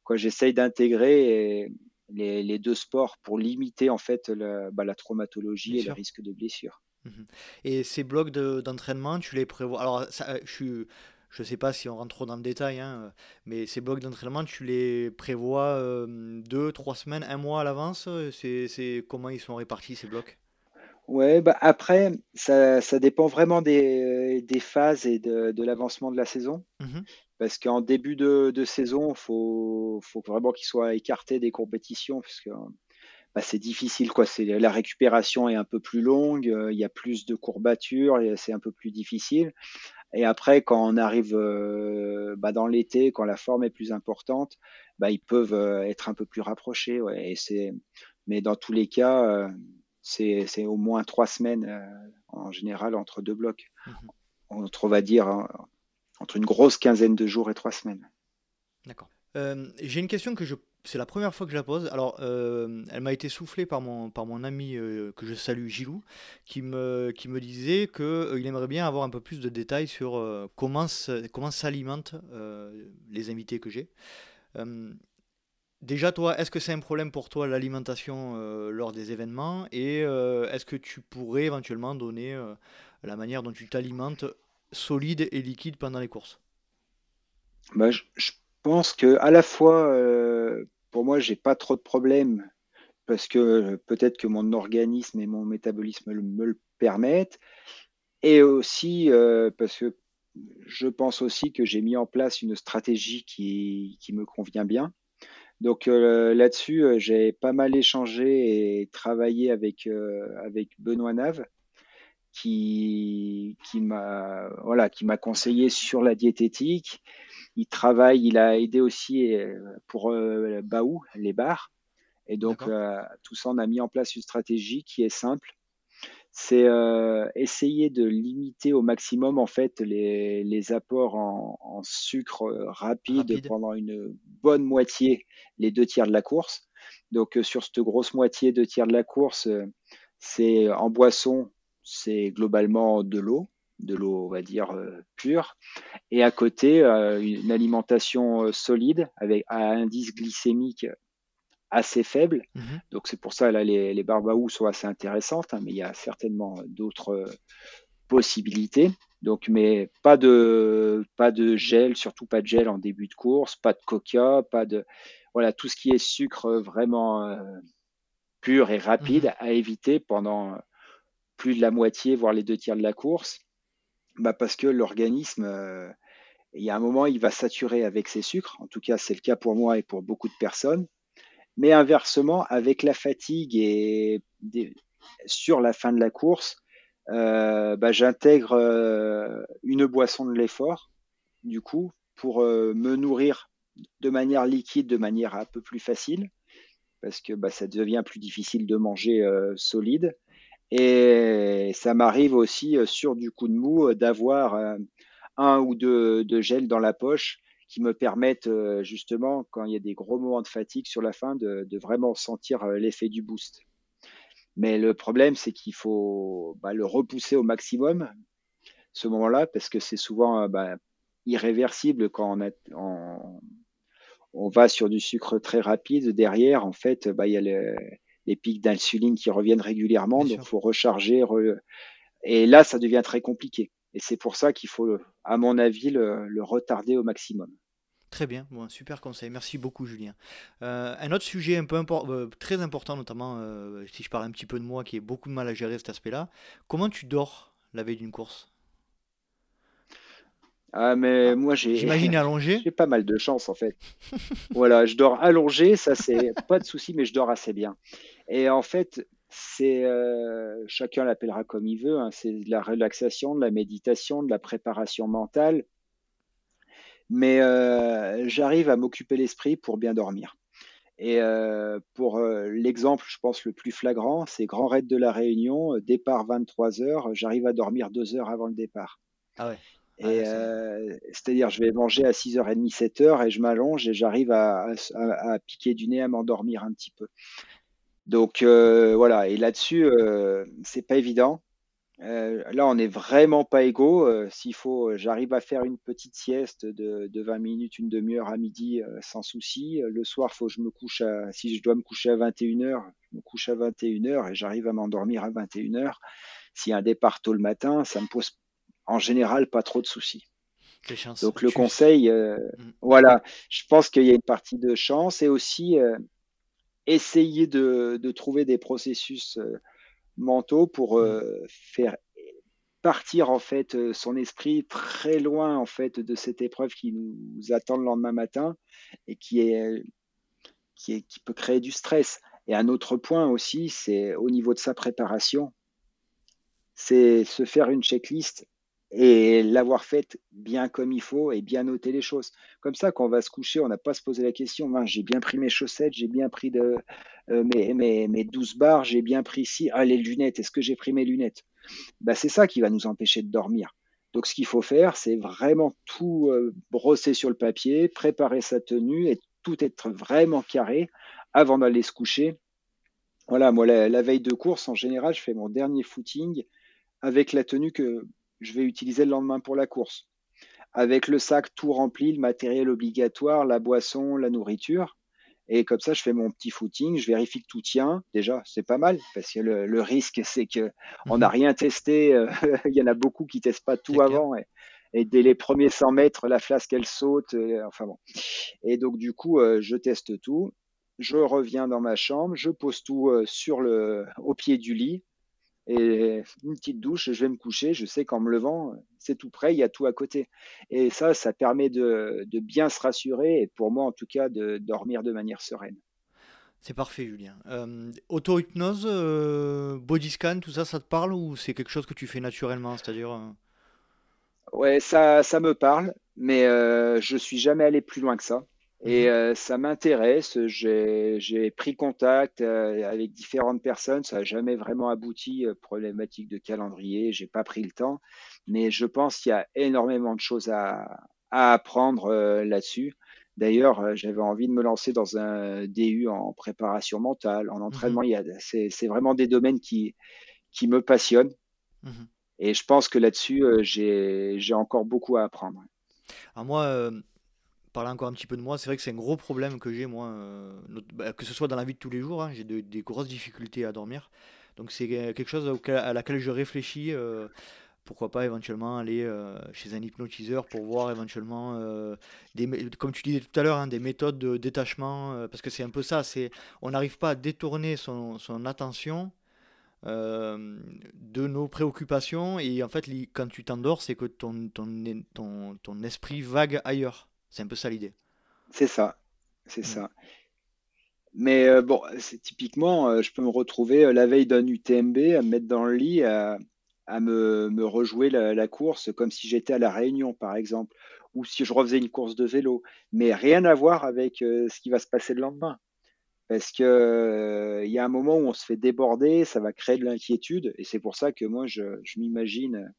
Quoi, j'essaye d'intégrer les, les, deux sports pour limiter en fait la, bah, la traumatologie et le risque de blessure. Mmh et ces blocs d'entraînement, tu les prévois Alors, ça, je suis je ne sais pas si on rentre trop dans le détail, hein, mais ces blocs d'entraînement, tu les prévois euh, deux, trois semaines, un mois à l'avance c'est, Comment ils sont répartis ces blocs? Ouais, bah après, ça, ça, dépend vraiment des, des phases et de, de l'avancement de la saison. Mmh parce qu'en début de, de saison, il faut, faut, vraiment qu'ils soient écartés des compétitions, parce que bah, c'est difficile. Quoi. La récupération est un peu plus longue, il y a plus de courbatures, c'est un peu plus difficile. Et après, quand on arrive euh, bah, dans l'été, quand la forme est plus importante, bah, ils peuvent euh, être un peu plus rapprochés. Ouais. Et c'est, mais dans tous les cas, euh, c'est, c'est au moins trois semaines en général entre deux blocs. Mmh entre, on va dire, entre une grosse quinzaine de jours et trois semaines. D'accord. j'ai une question que je c'est la première fois que je la pose. Alors, euh, elle m'a été soufflée par mon, ami euh, que je salue, Gilou, qui me, disait qu'il euh, aimerait bien avoir un peu plus de détails sur comment, comment s'alimentent les invités que j'ai. déjà, toi, est-ce que c'est un problème pour toi l'alimentation lors des événements? Et est-ce que tu pourrais éventuellement donner la manière dont tu t'alimentes solide et liquide pendant les courses? Bah, je, pense que à la fois pour moi, j'ai pas trop de problèmes parce que peut-être que mon organisme et mon métabolisme me le permettent. Et aussi euh, parce que je pense aussi que j'ai mis en place une stratégie qui, me convient bien. Donc euh, là-dessus, euh, j'ai pas mal échangé et travaillé avec, avec Benoît Nave, qui, qui m'a voilà, qui m'a conseillé sur la diététique il travaille, il a aidé aussi euh, pour euh, Baou, les bars. Et donc, euh, tout ça, on a mis en place une stratégie qui est simple. C'est essayer de limiter au maximum en fait les, les apports en, sucre rapide, pendant une bonne moitié, les deux tiers de la course. Donc sur cette grosse moitié, deux tiers de la course, c'est en boisson, c'est globalement de l'eau de l'eau, on va dire, euh, pure. Et à côté, euh, une alimentation euh, solide avec un indice glycémique assez faible. Mhm. Donc c'est pour ça là les, les barbaous sont assez intéressantes, hein, mais il y a certainement d'autres possibilités. Donc mais pas de pas de gel, surtout pas de gel en début de course, pas de coca, pas de voilà tout ce qui est sucre vraiment pur et rapide mhm. à éviter pendant plus de la moitié, voire les deux tiers de la course bah Parce que l'organisme, euh, il y a un moment, il va saturer avec ses sucres. En tout cas, c'est le cas pour moi et pour beaucoup de personnes. Mais inversement, avec la fatigue et sur la fin de la course, euh, bah, j'intègre euh, une boisson de l'effort, du coup, pour me nourrir de manière liquide, de manière un peu plus facile, parce que bah, ça devient plus difficile de manger solide. Et ça m'arrive aussi euh, sur du coup de mou euh, d'avoir euh, un ou deux de gel dans la poche qui me permettent justement, quand il y a des gros moments de fatigue sur la fin, de, vraiment sentir l'effet du boost. Mais le problème, c'est qu'il faut bah, le repousser au maximum, ce moment-là, parce que c'est souvent bah, irréversible quand on, on, va sur du sucre très rapide. Derrière, en fait, bah, il y a le, les pics d'insuline qui reviennent régulièrement, donc il faut recharger. Et là, ça devient très compliqué. Et c'est pour ça qu'il faut, à mon avis, le, retarder au maximum. Très bien, bon, super conseil. Merci beaucoup, Julien. Euh, un autre sujet un peu euh, très important, notamment euh, si je parle un petit peu de moi qui ai beaucoup de mal à gérer cet aspect-là. Comment tu dors la veille d'une course? Ah, mais ah, moi, j'ai. J'imagine allongé. J'ai pas mal de chance, en fait. voilà, je dors allongé, ça, c'est pas de souci, mais je dors assez bien. Et en fait, c'est. Euh, chacun l'appellera comme il veut, hein, c'est de la relaxation, de la méditation, de la préparation mentale. Mais euh, j'arrive à m'occuper l'esprit pour bien dormir. Et euh, pour l'exemple, je pense, le plus flagrant, c'est Grand Raid de la Réunion, départ 23 heures, j'arrive à dormir deux heures avant le départ. Ah ouais. Euh, c'est-à-dire, je vais manger à 6h30, 7h et je m'allonge et j'arrive à, à, piquer du nez, à m'endormir un petit peu. Donc euh, voilà, et là-dessus, euh, c'est pas évident. Euh, là, on n'est vraiment pas égaux. Euh, s'il faut, j'arrive à faire une petite sieste de, de 20 minutes, une demi-heure à midi sans souci. Le soir, faut que je me couche à, si je dois me coucher à 21h, je me couche à 21h et j'arrive à m'endormir à 21h. S'il y a un départ tôt le matin, ça me pose en général pas trop de soucis. Donc le conseil, euh, mm. voilà, je pense qu'il y a une partie de chance et aussi euh, essayer de, trouver des processus euh, mentaux pour mm. faire partir en fait son esprit très loin en fait de cette épreuve qui nous attend le lendemain matin et qui est qui, est, qui peut créer du stress. Et un autre point aussi, c'est au niveau de sa préparation, c'est se faire une checklist et l'avoir faite bien comme il faut et bien noter les choses. Comme ça, quand on va se coucher, on n'a pas à se poser la question, j'ai bien pris mes chaussettes, j'ai bien pris de, euh, mes, mes, mes 12 barres, j'ai bien pris ici, ah, les lunettes, est-ce que j'ai pris mes lunettes? Bah, C'est ça qui va nous empêcher de dormir. Donc ce qu'il faut faire, c'est vraiment tout euh, brosser sur le papier, préparer sa tenue et tout être vraiment carré avant d'aller se coucher. Voilà, moi, la, veille de course, en général, je fais mon dernier footing avec la tenue que je vais utiliser le lendemain pour la course. Avec le sac tout rempli, le matériel obligatoire, la boisson, la nourriture. Et comme ça, je fais mon petit footing, je vérifie que tout tient. Déjà, c'est pas mal, parce que le, risque, c'est que on n'a mhm. rien testé. Euh, il y en a beaucoup qui testent pas tout avant. Et, et, dès les premiers 100 mètres, la flasque, elle saute. Et, enfin bon. Et donc, du coup, euh, je teste tout. Je reviens dans ma chambre, je pose tout euh, sur le, au pied du lit et une petite douche, je vais me coucher, je sais qu'en me levant, c'est tout prêt, il y a tout à côté. Et ça, ça permet de, de bien se rassurer et pour moi en tout cas de dormir de manière sereine. C'est parfait, Julien. Euh, Auto-hypnose, euh, body scan, tout ça, ça te parle ou c'est quelque chose que tu fais naturellement C'est-à-dire. Euh ouais, ça, ça me parle, mais euh, je suis jamais allé plus loin que ça. Et mhm. euh, ça m'intéresse. J'ai pris contact euh, avec différentes personnes. Ça n'a jamais vraiment abouti. Euh, problématique de calendrier. J'ai pas pris le temps. Mais je pense qu'il y a énormément de choses à, à apprendre là-dessus. D'ailleurs, j'avais envie de me lancer dans un DU en préparation mentale, en entraînement. Mhm. C'est vraiment des domaines qui, qui me passionnent. Mhm. Et je pense que là-dessus, j'ai encore beaucoup à apprendre. Alors moi, parler encore un petit peu de moi, c'est vrai que c'est un gros problème que j'ai, moi, euh, bah, que ce soit dans la vie de tous les jours, hein, j'ai des grosses difficultés à dormir. Donc c'est quelque chose à laquelle je réfléchis. Euh, pourquoi pas éventuellement aller euh, chez un hypnotiseur pour voir éventuellement, comme tu disais tout à l'heure, hein, des méthodes de détachement, parce que c'est un peu ça, on n'arrive pas à détourner son, attention de nos préoccupations et en fait quand tu t'endors c'est que ton esprit vague ailleurs. C'est un peu ça l'idée. C'est ça, c'est mm. ça. Mais euh, bon, c'est typiquement, euh, je peux me retrouver euh, la veille d'un UTMB à me mettre dans le lit, à, me, me, rejouer la, course comme si j'étais à la Réunion, par exemple, ou si je refaisais une course de vélo, mais rien à voir avec ce qui va se passer le lendemain. Parce que il y a un moment où on se fait déborder, ça va créer de l'inquiétude, et c'est pour ça que moi, je, je m'imagine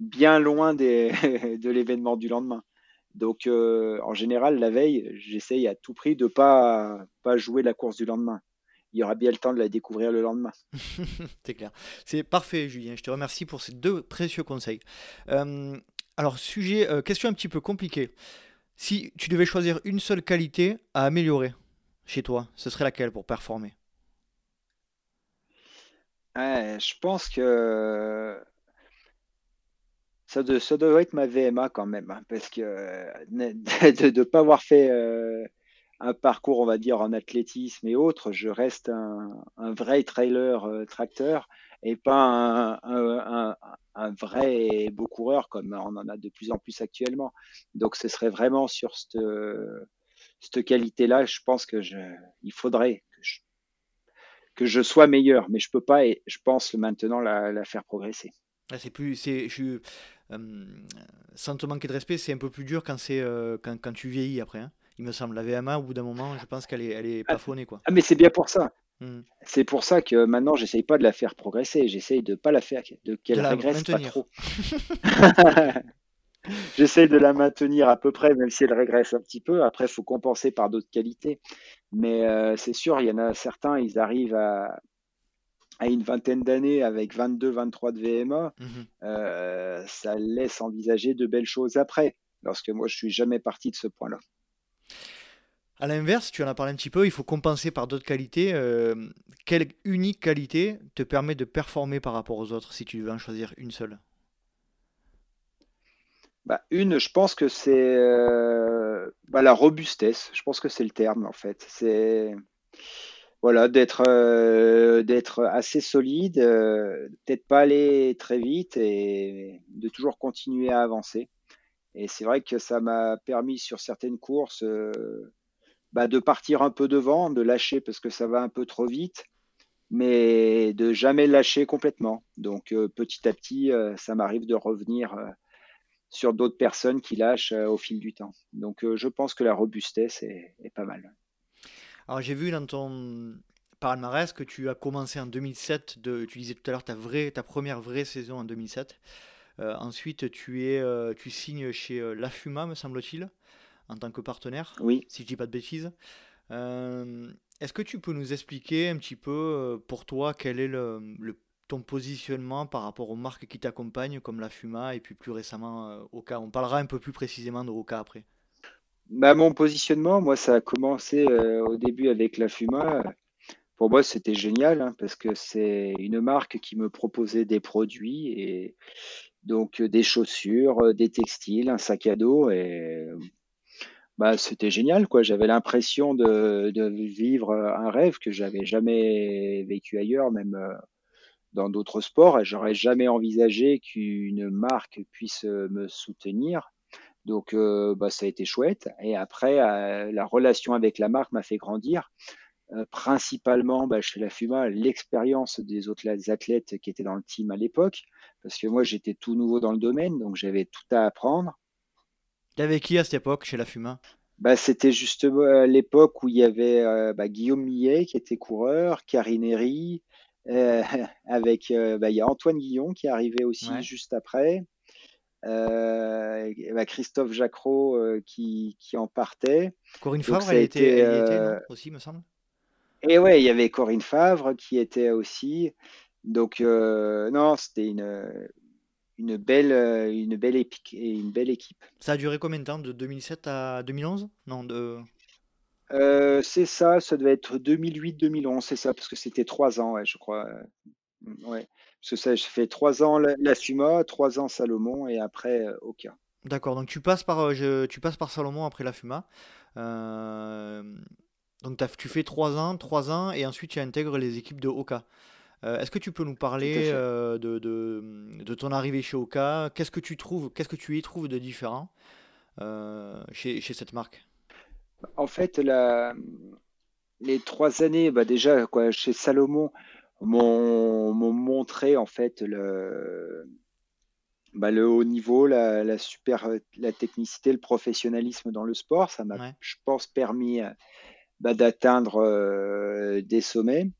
bien loin des, de l'événement du lendemain. Donc, euh, en général, la veille, j'essaye à tout prix de ne pas, pas jouer la course du lendemain. Il y aura bien le temps de la découvrir le lendemain. c'est clair. C'est parfait, Julien. Je te remercie pour ces deux précieux conseils. Euh, alors, sujet, euh, question un petit peu compliquée. Si tu devais choisir une seule qualité à améliorer chez toi, ce serait laquelle pour performer? Je pense que ça, de, devrait être ma VMA quand même, hein, parce que euh, de ne pas avoir fait euh, un parcours, on va dire, en athlétisme et autres, je reste un, vrai trailer euh, tracteur et pas un, vrai beau coureur comme on en a de plus en plus actuellement. Donc ce serait vraiment sur cette, qualité-là, je pense que je, il faudrait que je, sois meilleur, mais je peux pas, et je pense maintenant la, faire progresser. Ah, c'est plus, sans te manquer de respect, c'est un peu plus dur quand, c'est, euh, quand, quand, tu vieillis après. Hein. Il me semble, la VMA, au bout d'un moment, je pense qu'elle est, elle est ah, quoi. Ah, mais c'est bien pour ça. Hmm. C'est pour ça que maintenant, j'essaye pas de la faire progresser. J'essaye de pas la faire, de qu'elle régresse pas trop. J'essaye de la maintenir à peu près, même si elle régresse un petit peu. Après, il faut compenser par d'autres qualités. Mais euh, c'est sûr, il y en a certains, ils arrivent à, à une vingtaine d'années avec 22-23 de VMA, mhm. euh, ça laisse envisager de belles choses après, lorsque moi je suis jamais parti de ce point-là. À l'inverse, tu en as parlé un petit peu, il faut compenser par d'autres qualités. Euh, quelle unique qualité te permet de performer par rapport aux autres si tu veux en choisir une seule? Bah, Une, je pense que c'est euh, bah, la robustesse. Je pense que c'est le terme en fait. C'est voilà, d'être euh, d'être assez solide, euh, peut-être pas aller très vite et de toujours continuer à avancer. Et c'est vrai que ça m'a permis sur certaines courses euh, bah, de partir un peu devant, de lâcher parce que ça va un peu trop vite, mais de jamais lâcher complètement. Donc petit à petit, ça m'arrive de revenir sur d'autres personnes qui lâchent au fil du temps. Donc je pense que la robustesse est, est pas mal. Alors j'ai vu dans ton palmarès que tu as commencé en 2007, de, tu disais tout à l'heure ta, vraie, ta première vraie saison en 2007. Euh, ensuite, tu, es, euh, tu signes chez euh, La Fuma, me semble-t-il, en tant que partenaire, Oui. si je dis pas de bêtises. Euh, est-ce que tu peux nous expliquer un petit peu pour toi quel est le, le- ton positionnement par rapport aux marques qui t'accompagnent, comme la Fuma et puis plus récemment Oka? On parlera un peu plus précisément de Oka après. Bah, mon positionnement, moi, ça a commencé euh, au début avec la Fuma. Pour moi, c'était génial hein, parce que c'est une marque qui me proposait des produits et donc euh, des chaussures, euh, des textiles, un sac à dos et bah, c'était génial quoi. J'avais l'impression de, vivre un rêve que j'avais jamais vécu ailleurs, même dans d'autres sports. Et J'aurais jamais envisagé qu'une marque puisse me soutenir. Donc, euh, bah, ça a été chouette. Et après, euh, la relation avec la marque m'a fait grandir. Euh, principalement bah, chez la Fuma, l'expérience des autres athlètes qui étaient dans le team à l'époque, parce que moi j'étais tout nouveau dans le domaine, donc j'avais tout à apprendre. T'avais qui à cette époque chez la Fuma? Bah, c'était justement à l'époque où il y avait bah, Guillaume Millet qui était coureur, Karine Herry, avec il y a Antoine Guillon qui est arrivé aussi Ouais. juste après, euh, et bah, Christophe Jacquot euh, qui, qui en partait. Corinne Donc Favre, a elle était, été elle y était, euh, non? Aussi, me semble? et ouais, il y avait Corinne Favre qui était aussi. Donc euh, non, c'était une une belle euh, une belle épique et une belle équipe. Ça a duré combien de temps? De 2007 à 2011? Non, de... C'est ça, ça devait être 2008-2011, c'est ça, parce que c'était trois ans, ouais, je crois. Euh, Ouais, parce que ça, je fais trois ans la, Fuma, trois ans Salomon et après Oka. D'accord, donc tu passes par, je- tu passes par Salomon après la Fuma. Euh, donc tu fais 3 ans, 3 ans, et ensuite tu intègres les équipes de Oka. Euh, est-ce que tu peux nous parler euh, de, de, de ton arrivée chez Oka? Qu'est-ce que tu trouves, qu'est-ce que tu y trouves de différent chez, chez cette marque? En fait, la, les trois années, bah déjà, quoi, chez Salomon, m'ont m'ont montré en fait le, bah, le haut niveau, la, la super, la technicité, le professionnalisme dans le sport. Ça m'a, Ouais, je pense, permis euh, bah, d'atteindre euh, des sommets.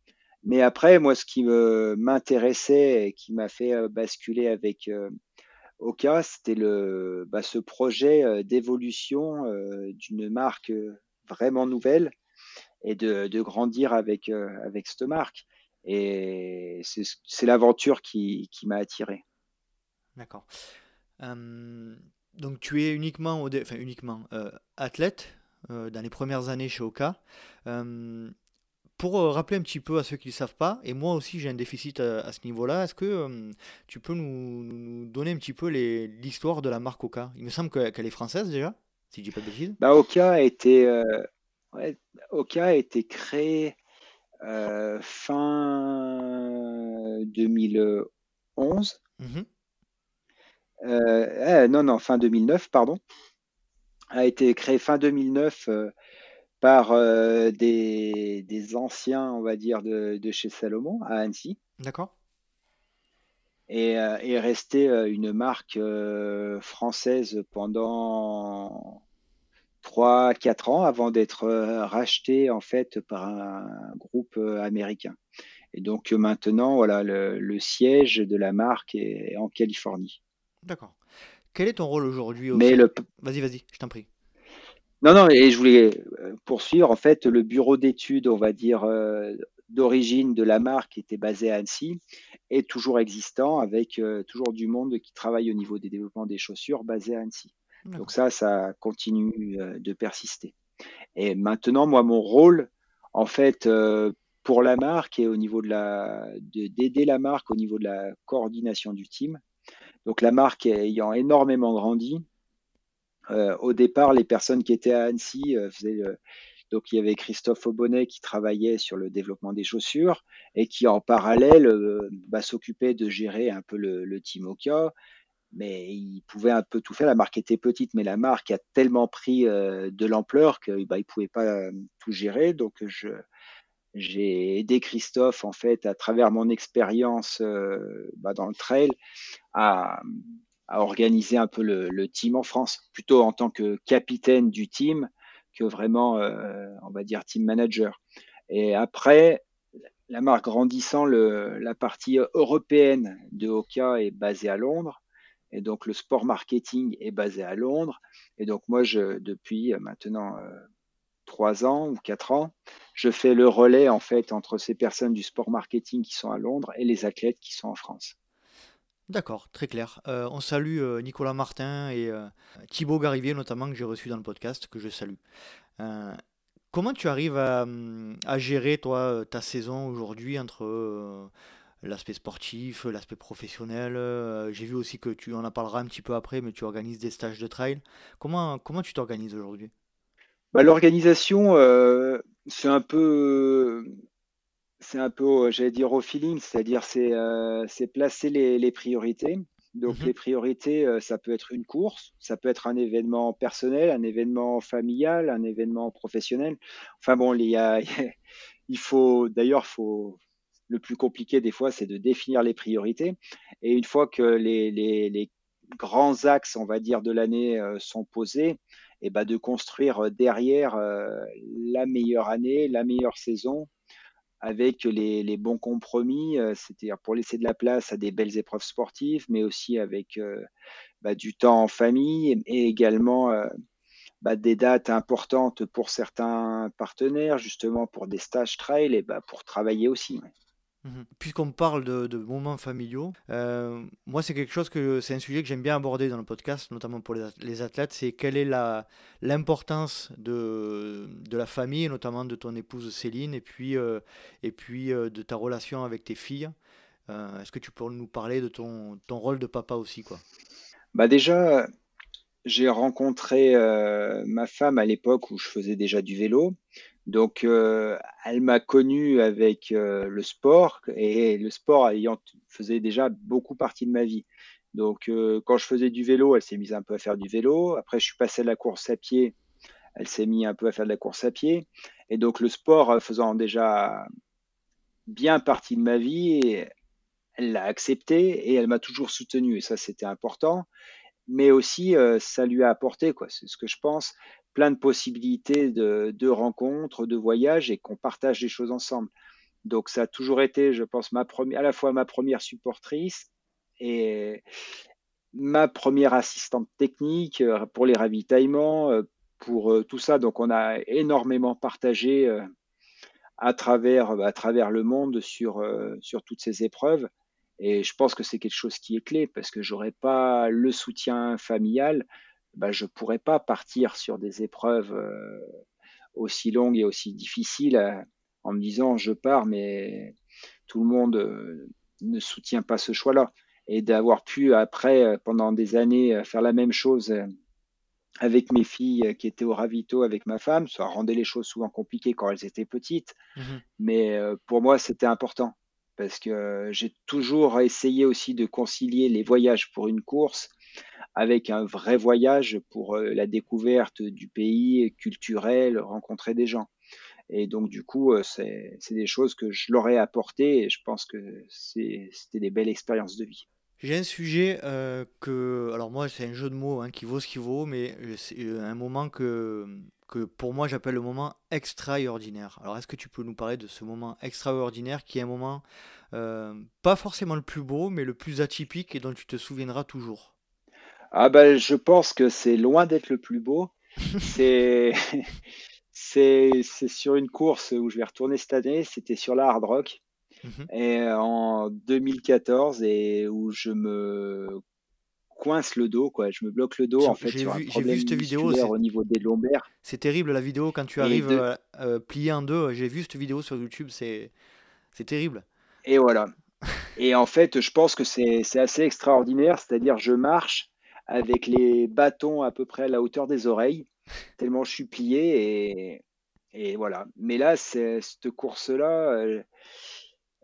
Mais après, moi, ce qui me m'intéressait et qui m'a fait euh, basculer avec euh, Oka, c'était le, bah, ce projet d'évolution d'une marque vraiment nouvelle et de, de grandir avec, avec cette marque. Et c'est l'aventure qui, qui m'a attiré. d'accord. Euh, donc tu es uniquement, au enfin uniquement euh, athlète euh, dans les premières années chez Oka. Pour rappeler un petit peu à ceux qui ne savent pas, et moi aussi j'ai un déficit à, à ce niveau-là, est-ce que tu peux nous, nous donner un petit peu l'histoire de la marque Oka? Il me semble que- qu'elle est française déjà, si je dis pas de bêtises. Bah, Oka a été, ouais, Oka a été créé euh, fin 2011. Mhm, Euh, eh, non, non, fin 2009, pardon. A été créé fin 2009 euh, par des, des anciens, on va dire, de, de chez Salomon à Annecy. d'accord? et est restée euh, une marque française pendant trois, quatre ans avant d'être euh, rachetée en fait par un groupe euh, américain. Et donc euh, maintenant, voilà, le, le siège de la marque est en Californie. D'accord. Quel est ton rôle aujourd'hui au Mais sein... le, Vas-y, vas-y, je t'en prie. non, non, et je voulais poursuivre. En fait, le bureau d'études, on va dire, euh, d'origine de la marque était basé à Annecy est toujours existant avec euh, toujours du monde qui travaille au niveau des développements des chaussures basé à Annecy. Donc ça, ça continue euh, de persister. Et maintenant, moi, mon rôle, en fait, euh, pour la marque et au niveau de la, d'aider la marque au niveau de la coordination du team. Donc la marque ayant énormément grandi, euh, au départ, les personnes qui étaient à Annecy euh, faisaient donc il y avait Christophe Aubonnet qui travaillait sur le développement des chaussures et qui en parallèle bah, s'occupait de gérer un peu le, le team Oka, mais il pouvait un peu tout faire. La marque était petite, mais la marque a tellement pris euh, de l'ampleur qu'il bah, il pouvait pas euh, tout gérer. Donc j'ai aidé Christophe en fait à travers mon expérience euh, bah, dans le trail à, organiser un peu le, team en France, plutôt en tant que capitaine du team que vraiment, on va dire, team manager. Et après, la marque grandissant, la partie européenne de Oka est basée à Londres. Et donc le sport marketing est basé à Londres. Et donc moi, depuis maintenant trois ans ou quatre ans, je fais le relais en fait entre ces personnes du sport marketing qui sont à Londres et les athlètes qui sont en France. D'accord, très clair. Euh, on salue euh, Nicolas Martin et euh, Thibaut Garivier notamment que j'ai reçu dans le podcast, que je salue. comment tu arrives à, à, gérer toi ta saison aujourd'hui entre l'aspect sportif, l'aspect professionnel J'ai vu aussi que tu en en parleras un petit peu après, mais tu organises des stages de trail. Comment, comment tu t'organises aujourd'hui? Bah, L'organisation, c'est un peu c'est un peu, j'allais dire au feeling, c'est-à-dire c'est euh, placer les, les, priorités. Donc mhm. les priorités, euh, ça peut être une course, ça peut être un événement personnel, un événement familial, un événement professionnel. Enfin bon, il y a, il faut d'ailleurs, faut le plus compliqué des fois, c'est de définir les priorités. Et une fois que les, grands axes, on va dire, de l'année euh, sont posés, et eh ben de construire derrière euh, la meilleure année, la meilleure saison avec les, bons compromis, euh, c'est-à-dire pour laisser de la place à des belles épreuves sportives, mais aussi avec euh, bah, du temps en famille et, également euh, bah, des dates importantes pour certains partenaires, justement pour des stages trail et bah, pour travailler aussi. Mhm. Puisqu'on parle de, moments familiaux, euh, moi c'est quelque chose que c'est un sujet que j'aime bien aborder dans le podcast, notamment pour les, athlètes, c'est quelle est la l'importance de, de la famille, notamment de ton épouse Céline, et puis euh, et puis euh, de ta relation avec tes filles. Est-ce que tu peux nous parler de ton, ton rôle de papa aussi, quoi? Bah déjà, j'ai rencontré ma femme à l'époque où je faisais déjà du vélo. Donc, euh, elle m'a connu avec euh, le sport et le sport ayant faisait déjà beaucoup partie de ma vie. Donc, euh, quand je faisais du vélo, elle s'est mise un peu à faire du vélo. Après, je suis passé à la course à pied. Elle s'est mise un peu à faire de la course à pied. Et donc, le sport faisant déjà bien partie de ma vie, elle l'a accepté et elle m'a toujours soutenu. Et ça, c'était important. Mais aussi, ça lui a apporté, quoi. C'est ce que je pense, plein de possibilités de, rencontres, de voyages et qu'on partage des choses ensemble. Donc ça a toujours été, je pense, ma première, à la fois ma première supportrice et ma première assistante technique euh, pour les ravitaillements, euh, pour euh, tout ça. Donc on a énormément partagé à travers, à travers le monde sur, sur toutes ces épreuves. Et je pense que c'est quelque chose qui est clé parce que j'aurais pas le soutien familial, bah, je ne pourrais pas partir sur des épreuves euh, aussi longues et aussi difficiles euh, en me disant je pars, mais tout le monde euh, ne soutient pas ce choix-là. Et d'avoir pu après, pendant des années, faire la même chose avec mes filles qui étaient au ravito avec ma femme, ça rendait les choses souvent compliquées quand elles étaient petites, mmh mais pour moi c'était important. Parce que j'ai toujours essayé aussi de concilier les voyages pour une course avec un vrai voyage pour euh, la découverte du pays culturel, rencontrer des gens. Et donc, du coup, euh, c'est des choses que je leur ai apportées et je pense que c'était des belles expériences de vie. J'ai un sujet euh, que, alors moi c'est un jeu de mots hein, qui vaut ce qu'il vaut, mais c'est un moment que, que pour moi j'appelle le moment extraordinaire. Alors est-ce que tu peux nous parler de ce moment extraordinaire qui est un moment pas forcément le plus beau, mais le plus atypique et dont tu te souviendras toujours? Ah ben, je pense que c'est loin d'être le plus beau. c'est c'est sur une course où je vais retourner cette année. C'était sur la Hard Rock mhm. et en 2014 et où je me coince le dos, quoi. Je me bloque le dos en fait sur un problème vu cette vidéo, au niveau des lombaires. C'est terrible la vidéo quand tu arrives de... Euh, plié en deux. J'ai vu cette vidéo sur YouTube, c'est c'est terrible. Et voilà. et en fait, je pense que c'est assez extraordinaire. C'est-à-dire, je marche avec les bâtons à peu près à la hauteur des oreilles, tellement je suis plié. Et, voilà. Mais là, cette course-là, euh,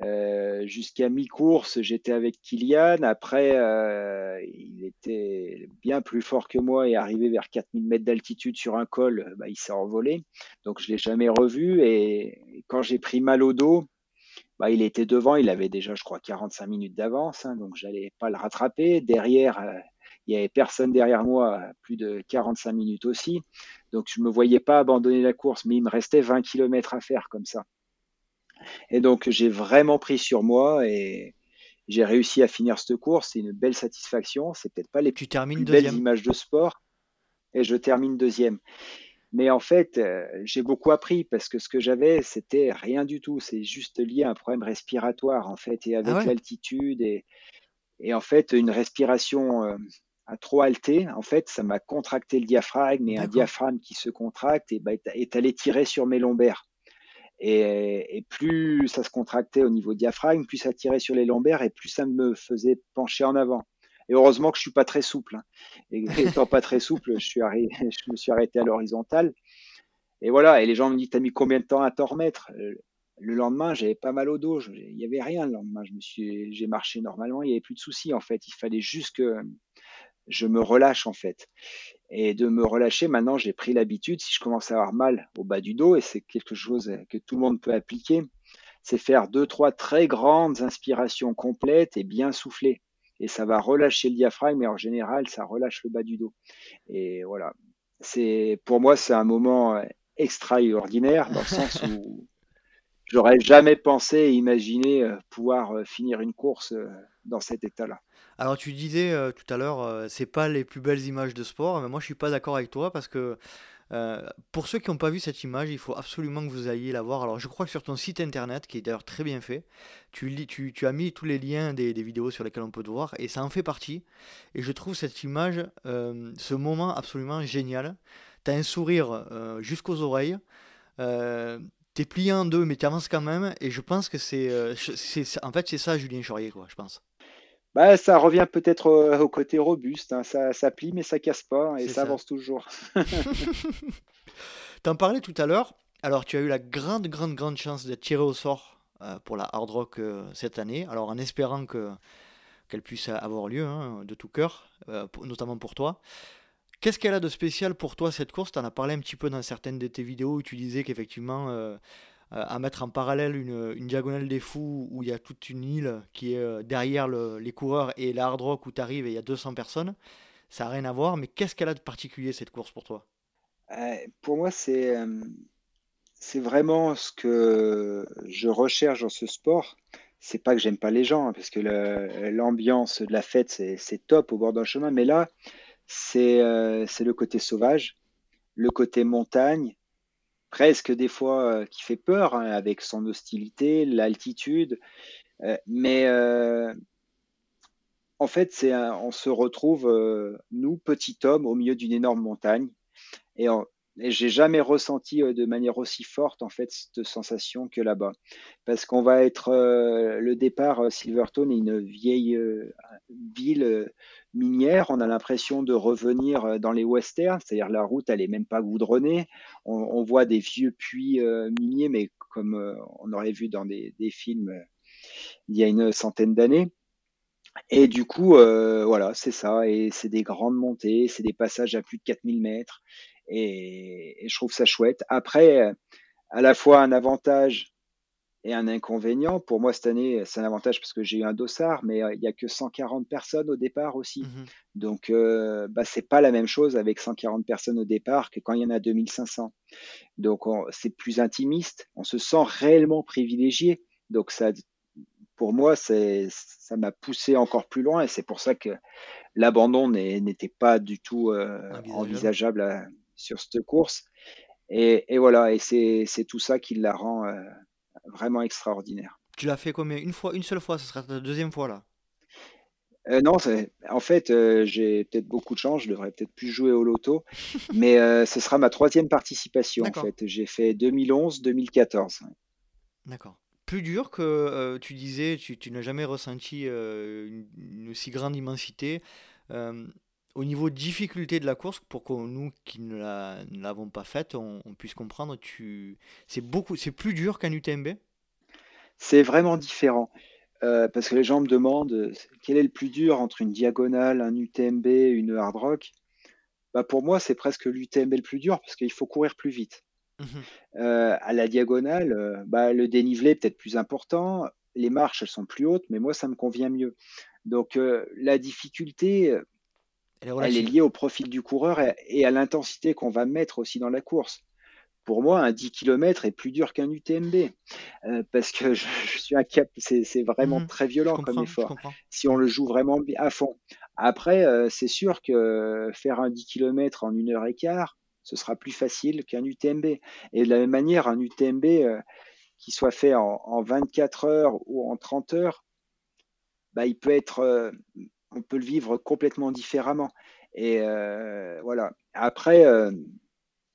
euh, jusqu'à mi-course, j'étais avec Kylian. Après, euh, il était bien plus fort que moi et arrivé vers 4000 mètres d'altitude sur un col, bah, il s'est envolé. Donc, je l'ai jamais revu. Et quand j'ai pris mal au dos, bah, il était devant, il avait déjà, je crois, 45 minutes d'avance, hein, donc j'allais pas le rattraper. Derrière, il y avait personne derrière moi, plus de 45 minutes aussi. Donc je me voyais pas abandonner la course, mais il me restait 20 km à faire comme ça. Et donc j'ai vraiment pris sur moi et, j'ai réussi à finir cette course, c'est une belle satisfaction. C'est peut-être pas les tu plus belles images de sport, et je termine deuxième. Mais en fait, euh, j'ai beaucoup appris parce que ce que j'avais, c'était rien du tout. C'est juste lié à un problème respiratoire, en fait, et avec Ah ouais l'altitude. Et, et en fait, une respiration euh, à trop haltée, en fait, ça m'a contracté le diaphragme. Et un diaphragme qui se contracte et, bah, est allé tirer sur mes lombaires. Et, et plus ça se contractait au niveau diaphragme, plus ça tirait sur les lombaires et plus ça me faisait pencher en avant. Et heureusement que je suis pas très souple. hein. Et étant pas très souple, je, suis je me suis arrêté à l'horizontale. Et voilà. Et les gens me disent, t'as mis combien de temps à t'en remettre? Euh, Le lendemain, j'avais pas mal au dos. Je- Il y avait rien le lendemain. Je me suis, j'ai marché normalement. Il y avait plus de soucis en fait. Il fallait juste que je me relâche en fait. Et de me relâcher, maintenant, j'ai pris l'habitude. Si je commence à avoir mal au bas du dos, et c'est quelque chose que tout le monde peut appliquer, c'est faire deux, trois très grandes inspirations complètes et bien souffler. Et ça va relâcher le diaphragme et en général, ça relâche le bas du dos. Et voilà. C'est, pour moi, c'est un moment euh, extraordinaire dans le sens où j'aurais jamais pensé et imaginé euh, pouvoir euh, finir une course dans cet état-là. Alors tu disais euh, tout à l'heure, euh, c'est pas les plus belles images de sport, mais moi je suis pas d'accord avec toi parce que euh, pour ceux qui n'ont pas vu cette image, il faut absolument que vous ayez la voir. Alors je crois que sur ton site internet, qui est d'ailleurs très bien fait, tu, as mis tous les liens des, vidéos sur lesquelles on peut te voir et ça en fait partie. Et je trouve cette image, euh, ce moment absolument génial. Tu as un sourire jusqu'aux oreilles. T'es plié en deux, mais tu avances quand même. Et je pense que c'est- en fait, c'est ça, Julien Chaurier, quoi, je pense. Bah, ça revient peut-être au, au côté robuste. hein. Ça, ça plie, mais ça casse pas hein, et ça ça. avance toujours. T'en parlais tout à l'heure. Alors, tu as eu la grande, grande, grande chance d'être tiré au sort euh, pour la Hard Rock euh, cette année. Alors, en espérant que qu'elle puisse avoir lieu hein, de tout cœur, euh, pour- notamment pour toi. Qu'est-ce qu'elle a de spécial pour toi cette course? Tu en as parlé un petit peu dans certaines de tes vidéos où tu disais qu'effectivement, euh, euh, à mettre en parallèle une, diagonale des fous où il y a toute une île qui est euh, derrière le- les coureurs et la Hard Rock où tu arrives et il y a 200 personnes, ça n'a rien à voir. Mais qu'est-ce qu'elle a de particulier cette course pour toi? Euh, pour moi, c'est euh, c'est vraiment ce que je recherche dans ce sport. C'est pas que j'aime pas les gens, hein, parce que l'ambiance de la fête, c'est top au bord d'un chemin. Mais là, c'est euh, c'est le côté sauvage, le côté montagne, presque des fois euh, qui fait peur, hein, avec son hostilité, l'altitude. Euh, mais euh, en fait, on se retrouve, nous, petits hommes, au milieu d'une énorme montagne. Et, en- et j'ai jamais ressenti euh, de manière aussi forte en fait cette sensation que là-bas, parce qu'on va être euh, le départ euh, Silverstone est une vieille ville minière. On a l'impression de revenir dans les westerns, c'est-à-dire la route elle est même pas goudronnée. On, voit des vieux puits miniers, mais comme on aurait vu dans des, des films il y a une centaine d'années. Et du coup, voilà, c'est ça. Et c'est des grandes montées, c'est des passages à plus de 4000 mètres. Et, et je trouve ça chouette. Après, à la fois un avantage et un inconvénient. Pour moi, cette année, c'est un avantage parce que j'ai eu un dossard, mais euh, il n'y a que 140 personnes au départ aussi. Mhm. Donc, euh, bah, c'est pas la même chose avec 140 personnes au départ que quand il y en a 2500. Donc, on- c'est plus intimiste. On se sent réellement privilégié. Donc, ça, pour moi, ça m'a poussé encore plus loin et c'est pour ça que l'abandon n'était pas du tout euh, Envisageable. envisageable à- sur cette course. Et, et voilà, et c'est, tout ça qui la rend euh, vraiment extraordinaire. Tu l'as fait combien? Une fois, une seule fois, ce sera ta deuxième fois là? Euh, non, en fait, euh, j'ai peut-être beaucoup de chance, je devrais peut-être plus jouer au loto, mais euh, ce sera ma troisième participation en fait. J'ai fait 2011, 2014. d'accord. Plus dur que tu disais, tu, tu n'as jamais ressenti une, une aussi grande immensité. Au niveau difficulté de la course, pour que nous qui ne la- ne l'avons pas faite, on, on puisse comprendre, tu, c'est beaucoup, c'est plus dur qu'un UTMB? C'est vraiment différent. Euh, parce que les gens me demandent quel est le plus dur entre une diagonale, un UTMB, une hard rock? Bah, pour moi, c'est presque l'UTMB le plus dur parce qu'il faut courir plus vite. Mhm. Euh, à la diagonale, euh, bah, le dénivelé est peut-être plus important, les marches elles sont plus hautes, mais moi ça me convient mieux. Donc la difficulté, Elle est liée au profil du coureur et, à l'intensité qu'on va mettre aussi dans la course. pour moi, un 10 km est plus dur qu'un UTMB euh, parce que je, suis cap, c'est vraiment mmh très violent comme effort. Si on le joue vraiment à fond. Après, euh, c'est sûr que faire un 10 km en une heure et quart, ce sera plus facile qu'un UTMB. Et de la même manière, un UTMB euh, qui soit fait en, 24 heures ou en 30 heures, bah, il peut être, on peut le vivre complètement différemment. Et voilà. Après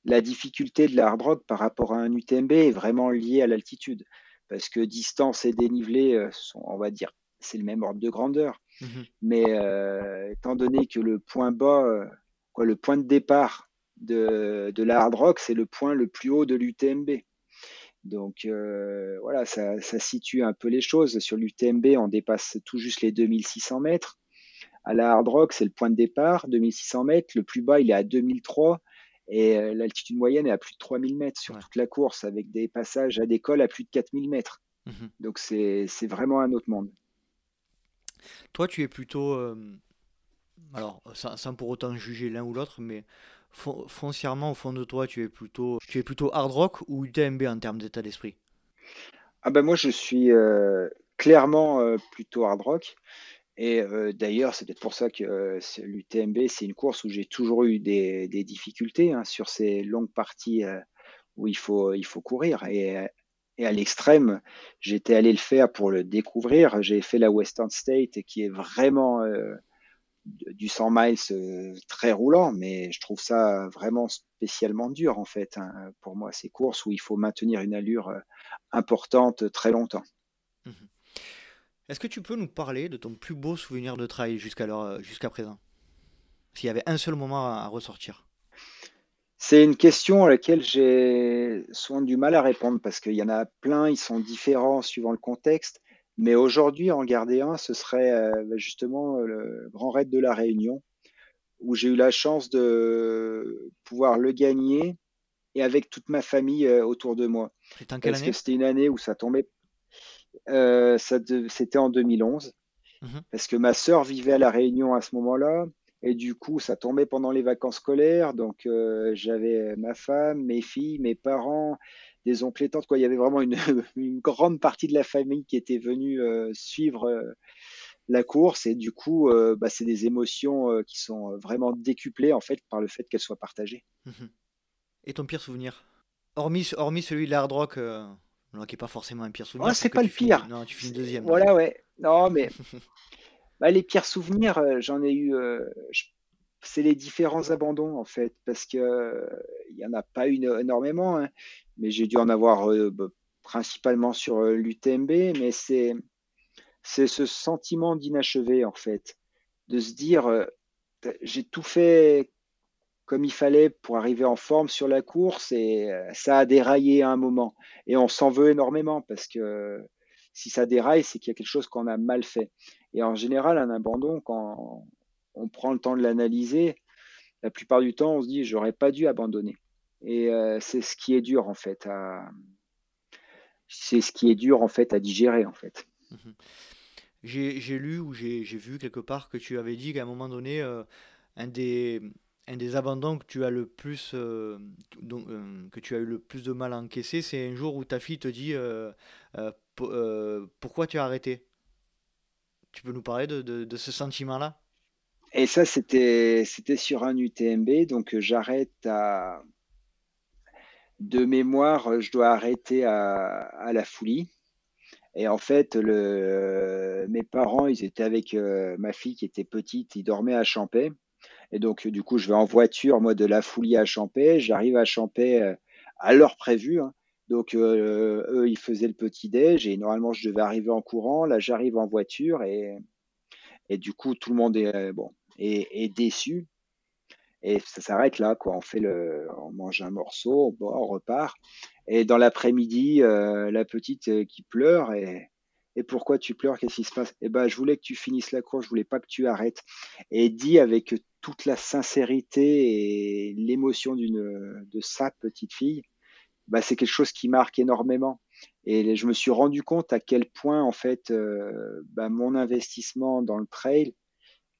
la difficulté de la rock par rapport à un UTMB est vraiment liée à l'altitude, parce que distance et dénivelé euh, sont, on va dire, c'est le même ordre de grandeur. Mhm. Mais euh, étant donné que le point bas, euh, quoi, le point de départ de, de la hard rock, c'est le point le plus haut de l'UTMB. Donc voilà, ça, ça, situe un peu les choses. Sur l'UTMB, on dépasse tout juste les 2600 mètres. À la hard rock, c'est le point de départ, 2600 mètres. Le plus bas, il est à 2003. Et euh, l'altitude moyenne est à plus de 3000 mètres sur toute la course, avec des passages à décolle à plus de 4000 mètres. Mhm. Donc c'est vraiment un autre monde. Toi, tu es plutôt, euh, alors sans, pour autant juger l'un ou l'autre, mais foncièrement au fond de toi, tu es plutôt, tu es plutôt hard rock ou UTMB en termes d'état d'esprit? Ah ben moi, je suis euh, clairement plutôt hard rock. Et euh, d'ailleurs, c'est peut-être pour ça que euh, l'UTMB, c'est une course où j'ai toujours eu des, difficultés hein, sur ces longues parties euh, où il faut, courir. Et, à l'extrême, j'étais allé le faire pour le découvrir. J'ai fait la Western State qui est vraiment du 100 miles très roulant, mais je trouve ça vraiment spécialement dur en fait hein, pour moi ces courses où il faut maintenir une allure importante très longtemps. Mmh est-ce que tu peux nous parler de ton plus beau souvenir de trail jusqu'à euh, jusqu'à présent? S'il y avait un seul moment à, ressortir. C'est une question à laquelle j'ai souvent du mal à répondre parce qu'il y en a plein, ils sont différents suivant le contexte. Mais aujourd'hui, en garder un, ce serait euh, justement le Grand Raid de la Réunion, où j'ai eu la chance de pouvoir le gagner et avec toute ma famille euh, autour de moi. C'était en quelle parce que c'était une année où ça tombait euh, c'était en 2011, mhm. parce que ma sœur vivait à La Réunion à ce moment-là, et du coup, ça tombait pendant les vacances scolaires, donc euh, j'avais ma femme, mes filles, mes parents, des oncles et tantes, quoi. Il y avait vraiment une, grande partie de la famille qui était venue euh, suivre la course, et du coup, bah, c'est des émotions qui sont vraiment décuplées en fait par le fait qu'elles soient partagées. Mhm. Et ton pire souvenir? Hormis, hormis celui de l'hard rock non, qui n'est pas forcément un pire souvenir. Oh, c'est pas le pire. Non, tu finis deuxième. Voilà, ouais. Non, mais bah, les pires souvenirs, euh, j'en ai eu. Euh, c'est les différents abandons, en fait, parce que il n'y en a pas eu énormément, hein, mais j'ai dû en avoir euh, bah, principalement sur l'UTMB, mais c'est c'est ce sentiment d'inachevé, en fait, de se dire j'ai tout fait comme il fallait pour arriver en forme sur la course et euh, ça a déraillé à un moment. Et on s'en veut énormément parce que si ça déraille, c'est qu'il y a quelque chose qu'on a mal fait. Et en général, un abandon, quand on prend le temps de l'analyser, la plupart du temps, on se dit j'aurais pas dû abandonner. Et euh, c'est ce qui est dur en fait à c'est ce qui est dur en fait à digérer en fait. Mmh j'ai lu ou j'ai vu quelque part que tu avais dit qu'à un moment donné, euh, un des un des abandons que tu as le plus euh, euh, que tu as eu le plus de mal à encaisser, c'est un jour où ta fille te dit euh, pourquoi tu as arrêté? Tu peux nous parler de, ce sentiment-là? Et ça, c'était sur un UTMB, donc j'arrête à de mémoire, je dois arrêter à, la Foulie. Et en fait, mes parents, ils étaient avec ma fille qui était petite, ils dormaient à Champais. Et donc, du coup, je vais en voiture, moi, de la Foulie à Champais. J'arrive à Champais euh, à l'heure prévue. Hein. Donc, euh, eux, ils faisaient le petit-déj et normalement, je devais arriver en courant. Là, j'arrive en voiture et, et du coup, tout le monde est, euh, bon, est, déçu. Et ça s'arrête là, quoi. On fait le, on mange un morceau, on repart. Et dans l'après-midi, la petite qui pleure et, et pourquoi tu pleures? Qu'est-ce qui se passe? Eh ben, je voulais que tu finisses la course, je voulais pas que tu arrêtes. Et dit avec toute la sincérité et l'émotion d'une de sa petite fille, bah, c'est quelque chose qui marque énormément. Et je me suis rendu compte à quel point en fait euh, bah, mon investissement dans le trail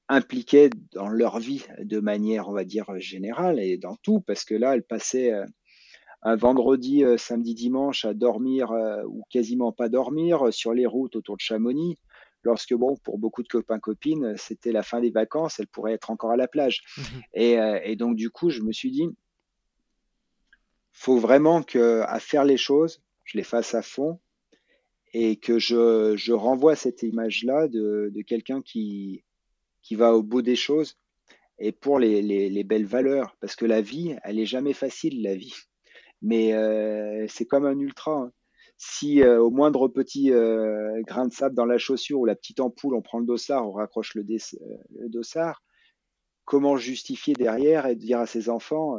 impliquait dans leur vie de manière, on va dire, générale et dans tout, parce que là, elle passait euh, un vendredi, samedi, dimanche à dormir ou quasiment pas dormir sur les routes autour de Chamonix lorsque, bon, pour beaucoup de copains-copines, c'était la fin des vacances, elles pourraient être encore à la plage. Mmh et, donc, du coup, je me suis dit, faut vraiment que, à faire les choses, je les fasse à fond et que je, je renvoie cette image-là de, de quelqu'un qui, qui va au bout des choses et pour les, les, les, belles valeurs. Parce que la vie, elle est jamais facile, la vie. Mais euh, c'est comme un ultra. Hein si euh, au moindre petit euh, grain de sable dans la chaussure ou la petite ampoule, on prend le dossard, on raccroche le, euh, dossard, comment justifier derrière et dire à ses enfants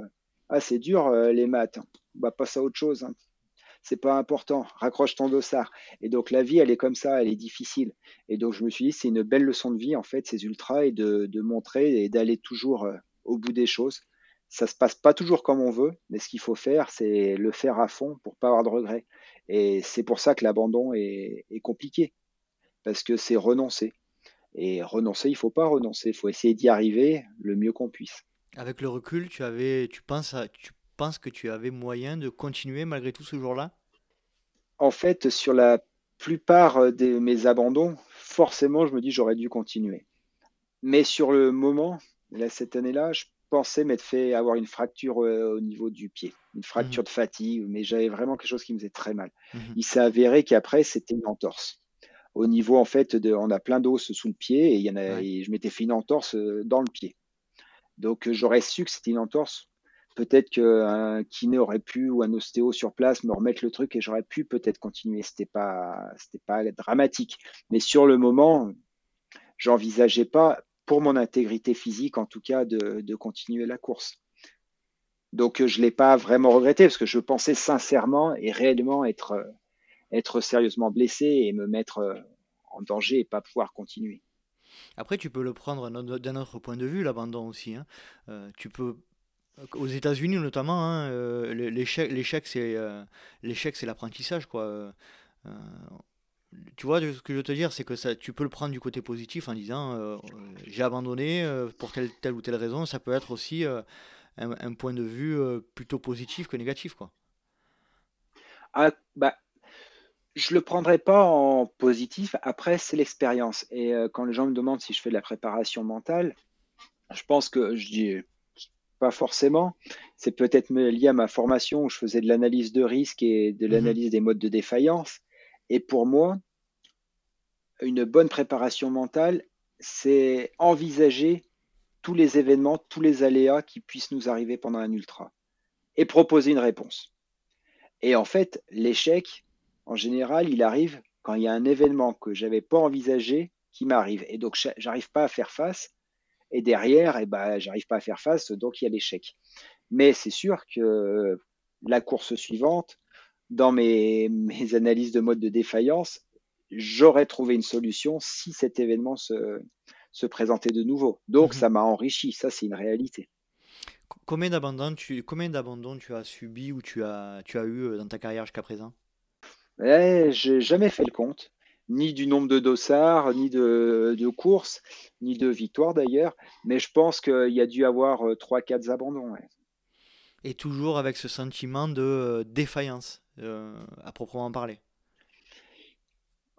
Ah, c'est dur les maths, on va passer à autre chose. Hein. C'est pas important, raccroche ton dossard. Et donc la vie, elle est comme ça, elle est difficile. Et donc je me suis dit, c'est une belle leçon de vie en fait, ces ultras, et de, de montrer et d'aller toujours au bout des choses ça se passe pas toujours comme on veut, mais ce qu'il faut faire, c'est le faire à fond pour pas avoir de regrets. Et c'est pour ça que l'abandon est, compliqué, parce que c'est renoncer. Et renoncer, il faut pas renoncer, il faut essayer d'y arriver le mieux qu'on puisse. Avec le recul, tu avais, tu penses, tu penses que tu avais moyen de continuer malgré tout ce jour-là? En fait, sur la plupart de mes abandons, forcément, je me dis j'aurais dû continuer. Mais sur le moment, là, cette année-là, je pensais m'être fait avoir une fracture euh, au niveau du pied, une fracture mmh. de fatigue, mais j'avais vraiment quelque chose qui me faisait très mal. Mmh. Il s'est avéré qu'après, c'était une entorse. Au niveau, en fait, de, on a plein d'os sous le pied et, il y en a, je m'étais fait une entorse euh, dans le pied. Donc, euh, j'aurais su que c'était une entorse. Peut-être qu'un kiné aurait pu ou un ostéo sur place me remettre le truc et j'aurais pu peut-être continuer. C'était pas, c'était pas dramatique. Mais sur le moment, j'envisageais pas pour mon intégrité physique, en tout cas, de, continuer la course. Donc, je ne l'ai pas vraiment regretté parce que je pensais sincèrement et réellement être, être sérieusement blessé et me mettre euh, en danger et pas pouvoir continuer. Après, tu peux le prendre d'un autre point de vue, l'abandon aussi. Hein. Euh, tu peux aux États-Unis notamment, hein, euh, l'échec, l'échec, c'est l'apprentissage, quoi tu vois, ce que je veux te dire, c'est que ça, tu peux le prendre du côté positif en disant euh, j'ai abandonné euh, pour telle, telle ou telle raison. Ça peut être aussi euh, un, point de vue plutôt positif que négatif. Quoi. Ah, bah, je le prendrai pas en positif. Après, c'est l'expérience. Et quand les gens me demandent si je fais de la préparation mentale, je pense que je dis pas forcément. C'est peut-être lié à ma formation où je faisais de l'analyse de risque et de mmh l'analyse des modes de défaillance. Et pour moi, une bonne préparation mentale, c'est envisager tous les événements, tous les aléas qui puissent nous arriver pendant un ultra et proposer une réponse. Et en fait, l'échec, en général, il arrive quand il y a un événement que j'avais pas envisagé qui m'arrive. Et donc, j'arrive pas à faire face. Et derrière, eh ben, j'arrive pas à faire face, donc il y a l'échec. Mais c'est sûr que la course suivante, dans mes, analyses de mode de défaillance, j'aurais trouvé une solution si cet événement se, se présentait de nouveau. Donc, mhm. ça m'a enrichi. Ça, c'est une réalité. Combien d'abandons tu, tu as subi ou tu as, tu as eu euh, dans ta carrière jusqu'à présent? Eh, J'ai jamais fait le compte, ni du nombre de dossards, ni de, de courses, ni de victoires d'ailleurs. Mais je pense qu'il y a dû avoir 3-4 euh, abandons. Et toujours avec ce sentiment de euh, défaillance? À proprement parler.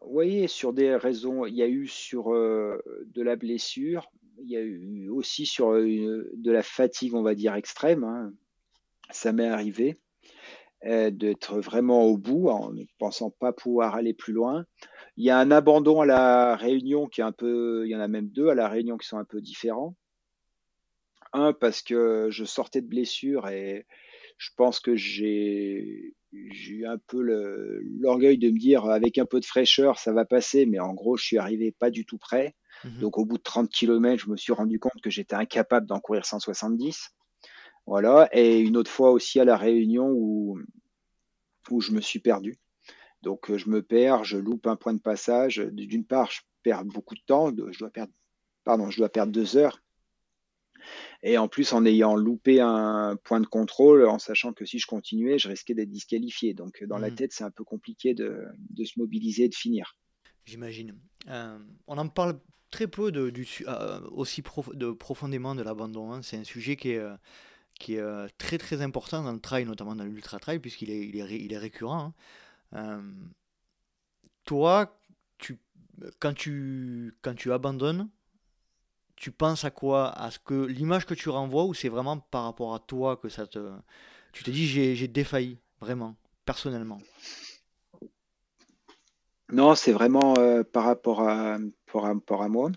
Oui, sur des raisons, il y a eu sur euh, de la blessure, il y a eu aussi sur euh, de la fatigue, on va dire, extrême. Hein. Ça m'est arrivé d'être vraiment au bout en ne pensant pas pouvoir aller plus loin. Il y a un abandon à la Réunion qui est un peu, il y en a même deux à la Réunion qui sont un peu différents. Un parce que je sortais de blessure et je pense que j'ai j'ai eu un peu l'orgueil de me dire avec un peu de fraîcheur ça va passer, mais en gros je suis arrivé pas du tout prêt. Mhm. Donc au bout de 30 km, je me suis rendu compte que j'étais incapable d'en courir 170. Voilà. Et une autre fois aussi à la Réunion où, où je me suis perdu. Donc je me perds, je loupe un point de passage. D'une part, je perds beaucoup de temps. Je dois perdre, pardon, je dois perdre deux heures. Et en plus, en ayant loupé un point de contrôle, en sachant que si je continuais, je risquais d'être disqualifié. Donc, dans la mmh. tête, c'est un peu compliqué de, se mobiliser et de finir. J'imagine. Euh, on en parle très peu de, du, euh, aussi de profondément de l'abandon. Hein. C'est un sujet qui est, qui est très très important dans le trail, notamment dans l'ultra trail, puisqu'il est, il est, il est récurrent. Toi, tu, quand, tu, quand tu abandonnes, tu penses à quoi? À ce que l'image que tu renvoies ou c'est vraiment par rapport à toi que ça te. Tu te dis j'ai défailli, vraiment, personnellement? Non, c'est vraiment euh, par, rapport à, par rapport à moi.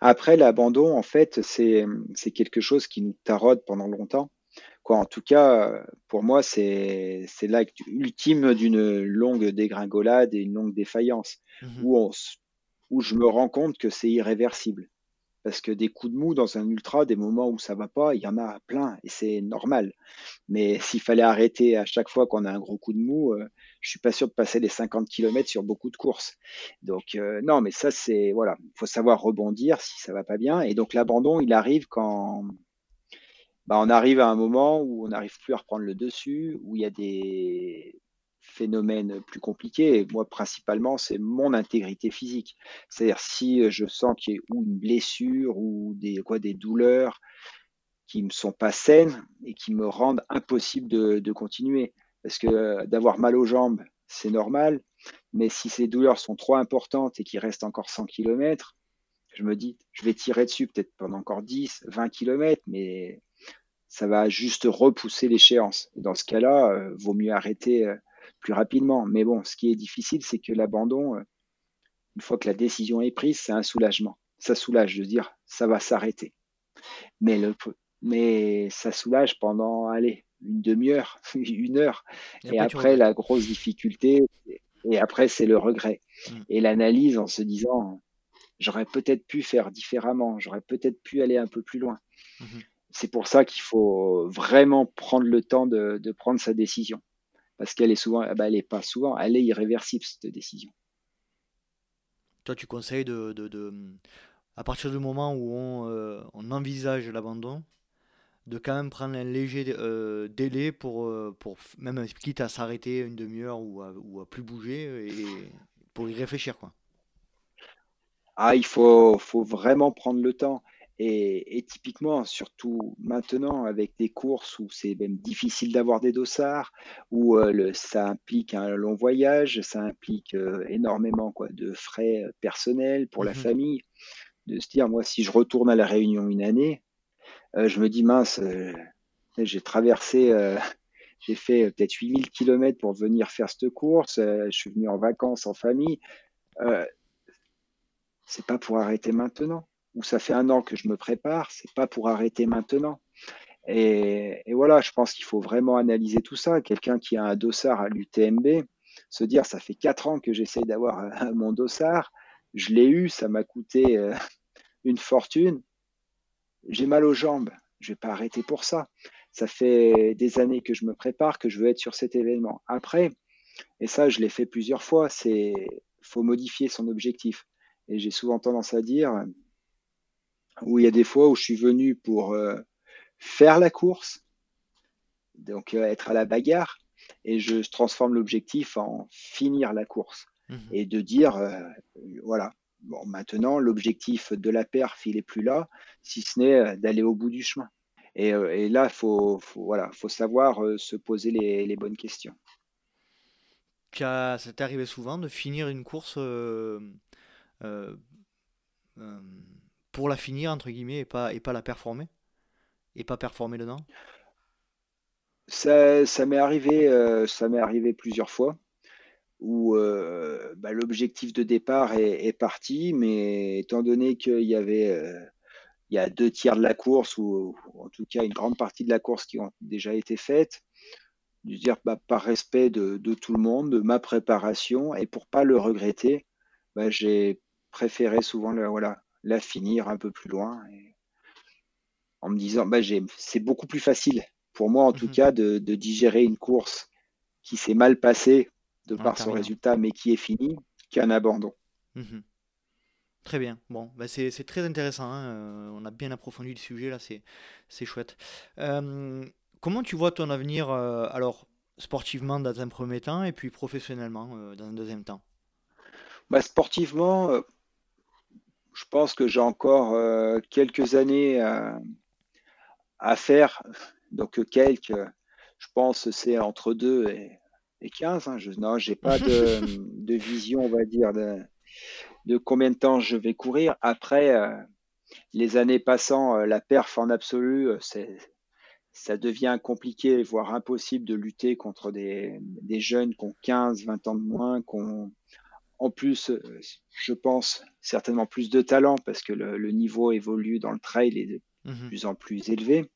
Après, l'abandon, en fait, c'est quelque chose qui nous taraude pendant longtemps. Quoi, en tout cas, pour moi, c'est l'acte ultime d'une longue dégringolade et une longue défaillance, mmh où, on, où je me rends compte que c'est irréversible. Parce que des coups de mou dans un ultra, des moments où ça va pas, il y en a plein et c'est normal. Mais s'il fallait arrêter à chaque fois qu'on a un gros coup de mou, euh, je suis pas sûr de passer les 50 km sur beaucoup de courses. Donc euh, non, mais ça c'est voilà, il faut savoir rebondir si ça va pas bien. Et donc l'abandon, il arrive quand bah, on arrive à un moment où on n'arrive plus à reprendre le dessus, où il y a des phénomène plus compliqué. Moi, principalement, c'est mon intégrité physique. C'est-à-dire si je sens qu'il y a une blessure ou des, quoi, des douleurs qui me sont pas saines et qui me rendent impossible de, continuer. Parce que d'avoir mal aux jambes, c'est normal. Mais si ces douleurs sont trop importantes et qu'il reste encore 100 km, je me dis, je vais tirer dessus peut-être pendant encore 10, 20 km, mais ça va juste repousser l'échéance. Dans ce cas-là, euh, vaut mieux arrêter euh, plus rapidement. Mais bon, ce qui est difficile, c'est que l'abandon, euh, une fois que la décision est prise, c'est un soulagement. Ça soulage de dire ça va s'arrêter. Mais, le, mais ça soulage pendant, allez, une demi-heure, une heure. Et, après, la grosse difficulté, et après, c'est le regret. Mm. Et l'analyse en se disant, j'aurais peut-être pu faire différemment, j'aurais peut-être pu aller un peu plus loin. Mm-hmm. C'est pour ça qu'il faut vraiment prendre le temps de prendre sa décision parce qu'elle est souvent, eh ben, elle est pas souvent, elle est irréversible cette décision. Toi, tu conseilles de, de, à partir du moment où on, euh, on envisage l'abandon, de quand même prendre un léger euh, délai pour, euh, pour même quitte à s'arrêter une demi-heure ou à, ou à plus bouger et pour y réfléchir quoi. Ah, il faut, faut vraiment prendre le temps. Et, typiquement, surtout maintenant, avec des courses où c'est même difficile d'avoir des dossards, où euh, ça implique un long voyage, ça implique euh, énormément quoi, de frais euh, personnels pour la mmh famille, de se dire, moi, si je retourne à la Réunion une année, je me dis, mince, j'ai traversé, j'ai fait peut-être 8000 km pour venir faire cette course, je suis venu en vacances en famille. c'est pas pour arrêter maintenant où ça fait un an que je me prépare, c'est pas pour arrêter maintenant. Et, voilà, je pense qu'il faut vraiment analyser tout ça. Quelqu'un qui a un dossard à l'UTMB, se dire ça fait quatre ans que j'essaye d'avoir mon dossard, je l'ai eu, ça m'a coûté euh, une fortune. J'ai mal aux jambes, je vais pas arrêter pour ça. Ça fait des années que je me prépare, que je veux être sur cet événement. Après, et ça je l'ai fait plusieurs fois, c'est faut modifier son objectif. Et j'ai souvent tendance à dire, où il y a des fois où je suis venu pour euh, faire la course, donc euh, être à la bagarre, et je transforme l'objectif en finir la course. Mmh et de dire euh, voilà bon maintenant l'objectif de la perf il est plus là si ce n'est d'aller au bout du chemin. Et, et là faut, faut voilà faut savoir se poser les, les, bonnes questions. Ça t'est arrivé souvent de finir une course pour la finir, entre guillemets, et pas, et pas la performer Et pas performer dedans? Ça, ça m'est arrivé, euh, ça m'est arrivé plusieurs fois où euh, bah, l'objectif de départ est, parti, mais étant donné qu'il y avait euh, il y a deux tiers de la course, ou, en tout cas une grande partie de la course qui ont déjà été faites, dire bah, par respect de, tout le monde, de ma préparation, et pour pas le regretter, bah, j'ai préféré souvent le, voilà, la finir un peu plus loin. en me disant, bah, c'est beaucoup plus facile pour moi en tout mhm. cas de, digérer une course qui s'est mal passée de par son résultat, mais qui est finie, qu'un abandon. Mhm. Très bien. Bon, bah c'est très intéressant. Hein. Euh, on a bien approfondi le sujet là, c'est chouette. Euh, comment tu vois ton avenir, euh, alors sportivement dans un premier temps et puis professionnellement dans un deuxième temps? Bah, Sportivement, je pense que j'ai encore euh, quelques années à, faire, Donc quelques, je pense, c'est entre 2 et, et 15. Hein. Je, non, j'ai pas de, de, vision, on va dire, de, de, combien de temps je vais courir. Après, les années passant, la perf en absolu, c'est ça devient compliqué, voire impossible de lutter contre des, des jeunes qui ont 15, 20 ans de moins, qui ont en plus, je pense, certainement plus de talent parce que le, le niveau évolue dans le trail et de mmh plus en plus élevé.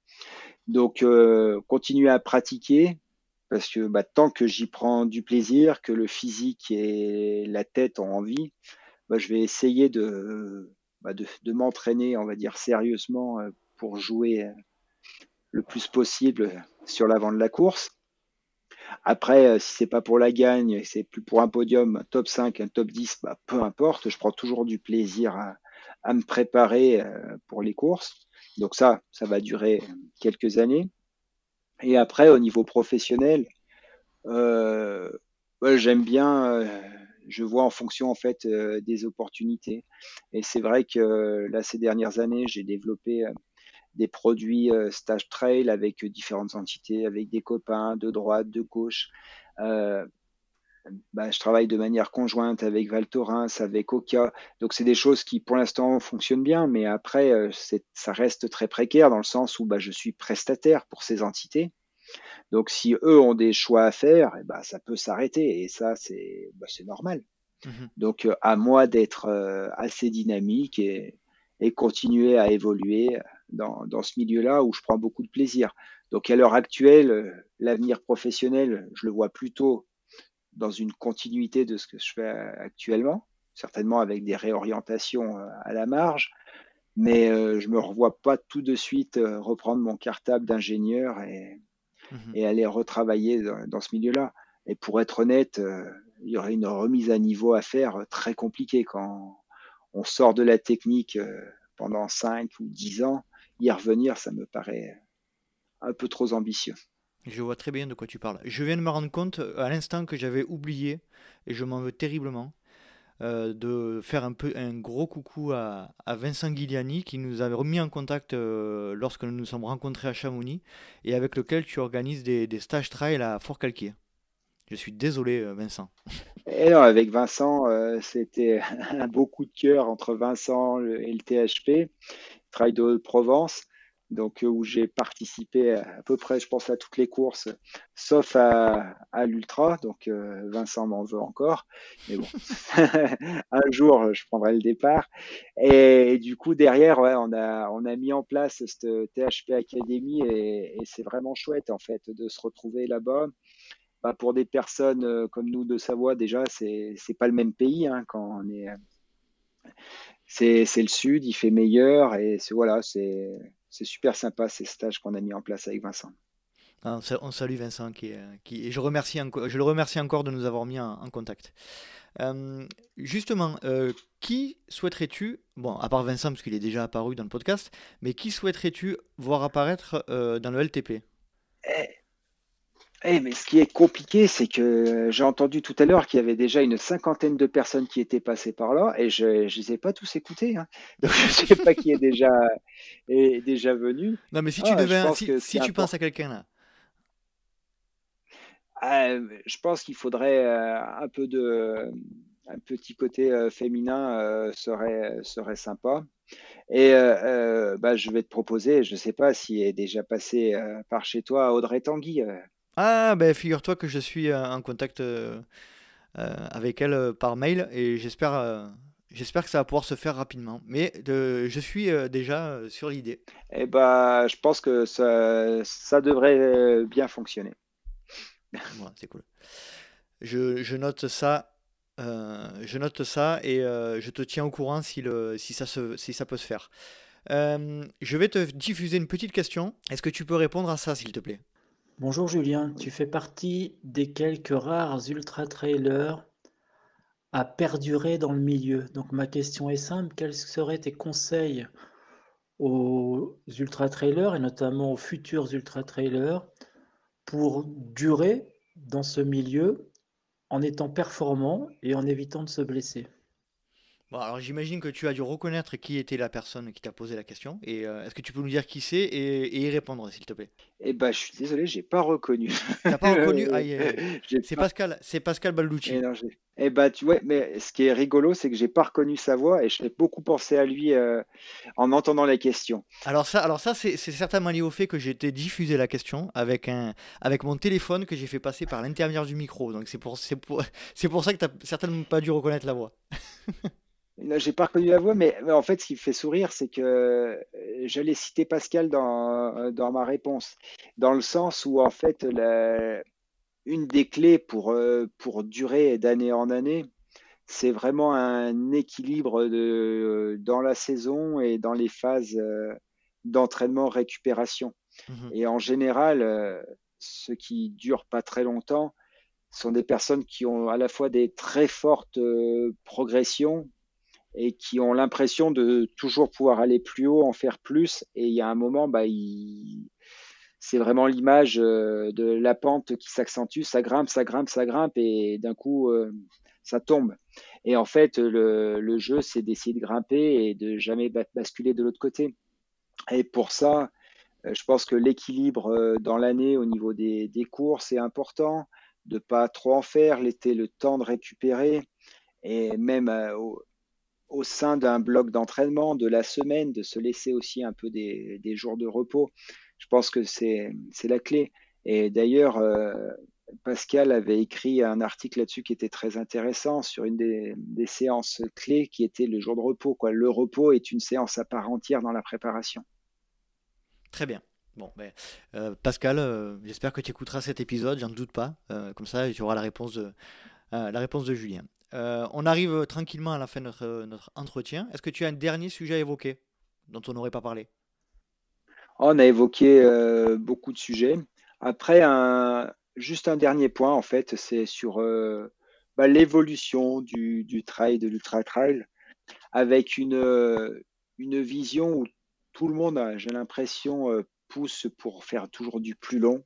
Donc, euh, continuer à pratiquer parce que bah, tant que j'y prends du plaisir, que le physique et la tête ont envie, bah, je vais essayer de, bah, de, de m'entraîner, on va dire, sérieusement euh, pour jouer le plus possible sur l'avant de la course. Après, euh, si c'est pas pour la gagne, c'est plus pour un podium, un top 5, un top 10, bah, peu importe, je prends toujours du plaisir à, me préparer euh, pour les courses. Donc ça, ça va durer quelques années. Et après, au niveau professionnel, euh, j'aime bien, je vois en fonction en fait des opportunités. Et c'est vrai que là, ces dernières années, j'ai développé des produits euh, stage trail avec différentes entités, avec des copains de droite, de gauche. Euh, bah, je travaille de manière conjointe avec Val Thorens, avec Oka. Donc, c'est des choses qui, pour l'instant, fonctionnent bien, mais après, euh, ça reste très précaire dans le sens où bah, je suis prestataire pour ces entités. Donc, si eux ont des choix à faire, eh bah, ça peut s'arrêter. Et ça, c'est normal. Mmh Donc, à moi d'être assez dynamique et, et continuer à évoluer dans, dans ce milieu-là où je prends beaucoup de plaisir. Donc à l'heure actuelle, euh, l'avenir professionnel, je le vois plutôt dans une continuité de ce que je fais actuellement, certainement avec des réorientations euh, à la marge, mais euh, je me revois pas tout de suite reprendre mon cartable d'ingénieur et, mmh et, aller retravailler dans, dans ce milieu-là. Et pour être honnête, il y aurait une remise à niveau à faire très compliquée quand on sort de la technique pendant 5 ou 10 ans y revenir, ça me paraît un peu trop ambitieux. Je vois très bien de quoi tu parles. Je viens de me rendre compte euh, à l'instant que j'avais oublié, et je m'en veux terriblement, euh, de faire un, peu, un gros coucou à, Vincent Guiliani qui nous avait remis en contact euh, lorsque nous nous sommes rencontrés à Chamonix et avec lequel tu organises des, des stages trail à Fort-Calquier. Je suis désolé, Vincent. Et non, avec Vincent, c'était un beau coup de cœur entre Vincent et le THP. Trail de Provence, donc euh, où j'ai participé à, peu près, je pense, à toutes les courses, sauf à, l'ultra. Donc euh, Vincent m'en veut encore, mais bon, un jour je prendrai le départ. Et, du coup derrière, on a on a mis en place cette THP Academy et, c'est vraiment chouette en fait de se retrouver là-bas. Pour des personnes euh, comme nous de Savoie, déjà, c'est pas le même pays hein, quand on est c'est le sud, il fait meilleur et c'est voilà, c'est super sympa ces stages qu'on a mis en place avec Vincent. Ah, on salue Vincent qui, qui et je, remercie je le remercie encore de nous avoir mis en, contact. Euh, justement, euh, qui souhaiterais-tu, bon, à part Vincent parce qu'il est déjà apparu dans le podcast, mais qui souhaiterais-tu voir apparaître euh, dans le LTP eh, eh, mais ce qui est compliqué, c'est que j'ai entendu tout à l'heure qu'il y avait déjà une cinquantaine de personnes qui étaient passées par là et je ne les ai pas tous écoutés. Hein. Donc je ne sais pas qui est déjà, est déjà venu. Non, mais si tu, ah, devais, si, tu penses à quelqu'un là. Ah, je pense qu'il faudrait euh, un peu de. Un petit côté euh, féminin euh, serait, serait sympa. Et bah, je vais te proposer, je ne sais pas s'il est déjà passé par chez toi, Audrey Tanguy. Ah, ben figure-toi que je suis euh, en contact euh, euh, avec elle par mail et j'espère j'espère que ça va pouvoir se faire rapidement. Mais je suis déjà sur l'idée. Eh bah, je pense que ça, ça devrait bien fonctionner. c'est cool. Je, je, note ça. je note ça et je te tiens au courant si, le, si, ça, se, si ça peut se faire. je vais te diffuser une petite question. Est-ce que tu peux répondre à ça, s'il te plaît? Bonjour Julien, tu fais partie des quelques rares ultra-trailers à perdurer dans le milieu. Donc ma question est simple, quels seraient tes conseils aux ultra-trailers et notamment aux futurs ultra-trailers pour durer dans ce milieu en étant performant et en évitant de se blesser? Bon, alors j'imagine que tu as dû reconnaître qui était la personne qui t'a posé la question. Et euh, est-ce que tu peux nous dire qui c'est et, y répondre, s'il te plaît? Eh ben, je suis désolé, j'ai pas reconnu. T'as pas reconnu? Ah, C'est Pascal, c'est Pascal Balducci. Eh, eh ben, tu vois, mais ce qui est rigolo, c'est que j'ai pas reconnu sa voix et je fais beaucoup penser à lui euh, en entendant la question. Alors ça, alors ça, c'est certainement lié au fait que j'ai été diffusé la question avec un, avec mon téléphone que j'ai fait passer par l'intermédiaire du micro. Donc c'est pour, c'est pour, c'est pour ça que t'as certainement pas dû reconnaître la voix. J'ai pas reconnu la voix, mais, en fait, ce qui me fait sourire, c'est que euh, j'allais citer Pascal dans, dans ma réponse, dans le sens où, en fait, la, une des clés pour, euh, pour durer d'année en année, c'est vraiment un équilibre de, dans la saison et dans les phases euh, d'entraînement-récupération. Mmh et en général, ceux qui durent pas très longtemps sont des personnes qui ont à la fois des très fortes progressions et qui ont l'impression de toujours pouvoir aller plus haut, en faire plus. Et il y a un moment, bah, c'est vraiment l'image euh, de la pente qui s'accentue, ça grimpe, ça grimpe, ça grimpe, et d'un coup, euh, ça tombe. Et en fait, le, jeu, c'est d'essayer de grimper et de jamais basculer de l'autre côté. Et pour ça, euh, je pense que l'équilibre dans l'année au niveau des, courses est important, de pas trop en faire, l'été, le temps de récupérer, et même au sein d'un bloc d'entraînement de la semaine, de se laisser aussi un peu des, jours de repos. Je pense que c'est la clé. Et d'ailleurs, euh, Pascal avait écrit un article là-dessus qui était très intéressant sur une des, séances clés qui était le jour de repos. Le repos est une séance à part entière dans la préparation. Très bien. Bon, ben, euh, Pascal, euh, j'espère que tu écouteras cet épisode, j'en doute pas. comme ça, tu auras la réponse la réponse de Julien. Euh, on arrive tranquillement à la fin de notre, entretien. Est-ce que tu as un dernier sujet à évoquer dont on n'aurait pas parlé? On a évoqué euh, beaucoup de sujets. Après, juste un dernier point, en fait, c'est sur euh, bah, l'évolution du, trail, de l'ultra trail, avec une, vision où tout le monde, j'ai l'impression, pousse pour faire toujours du plus long.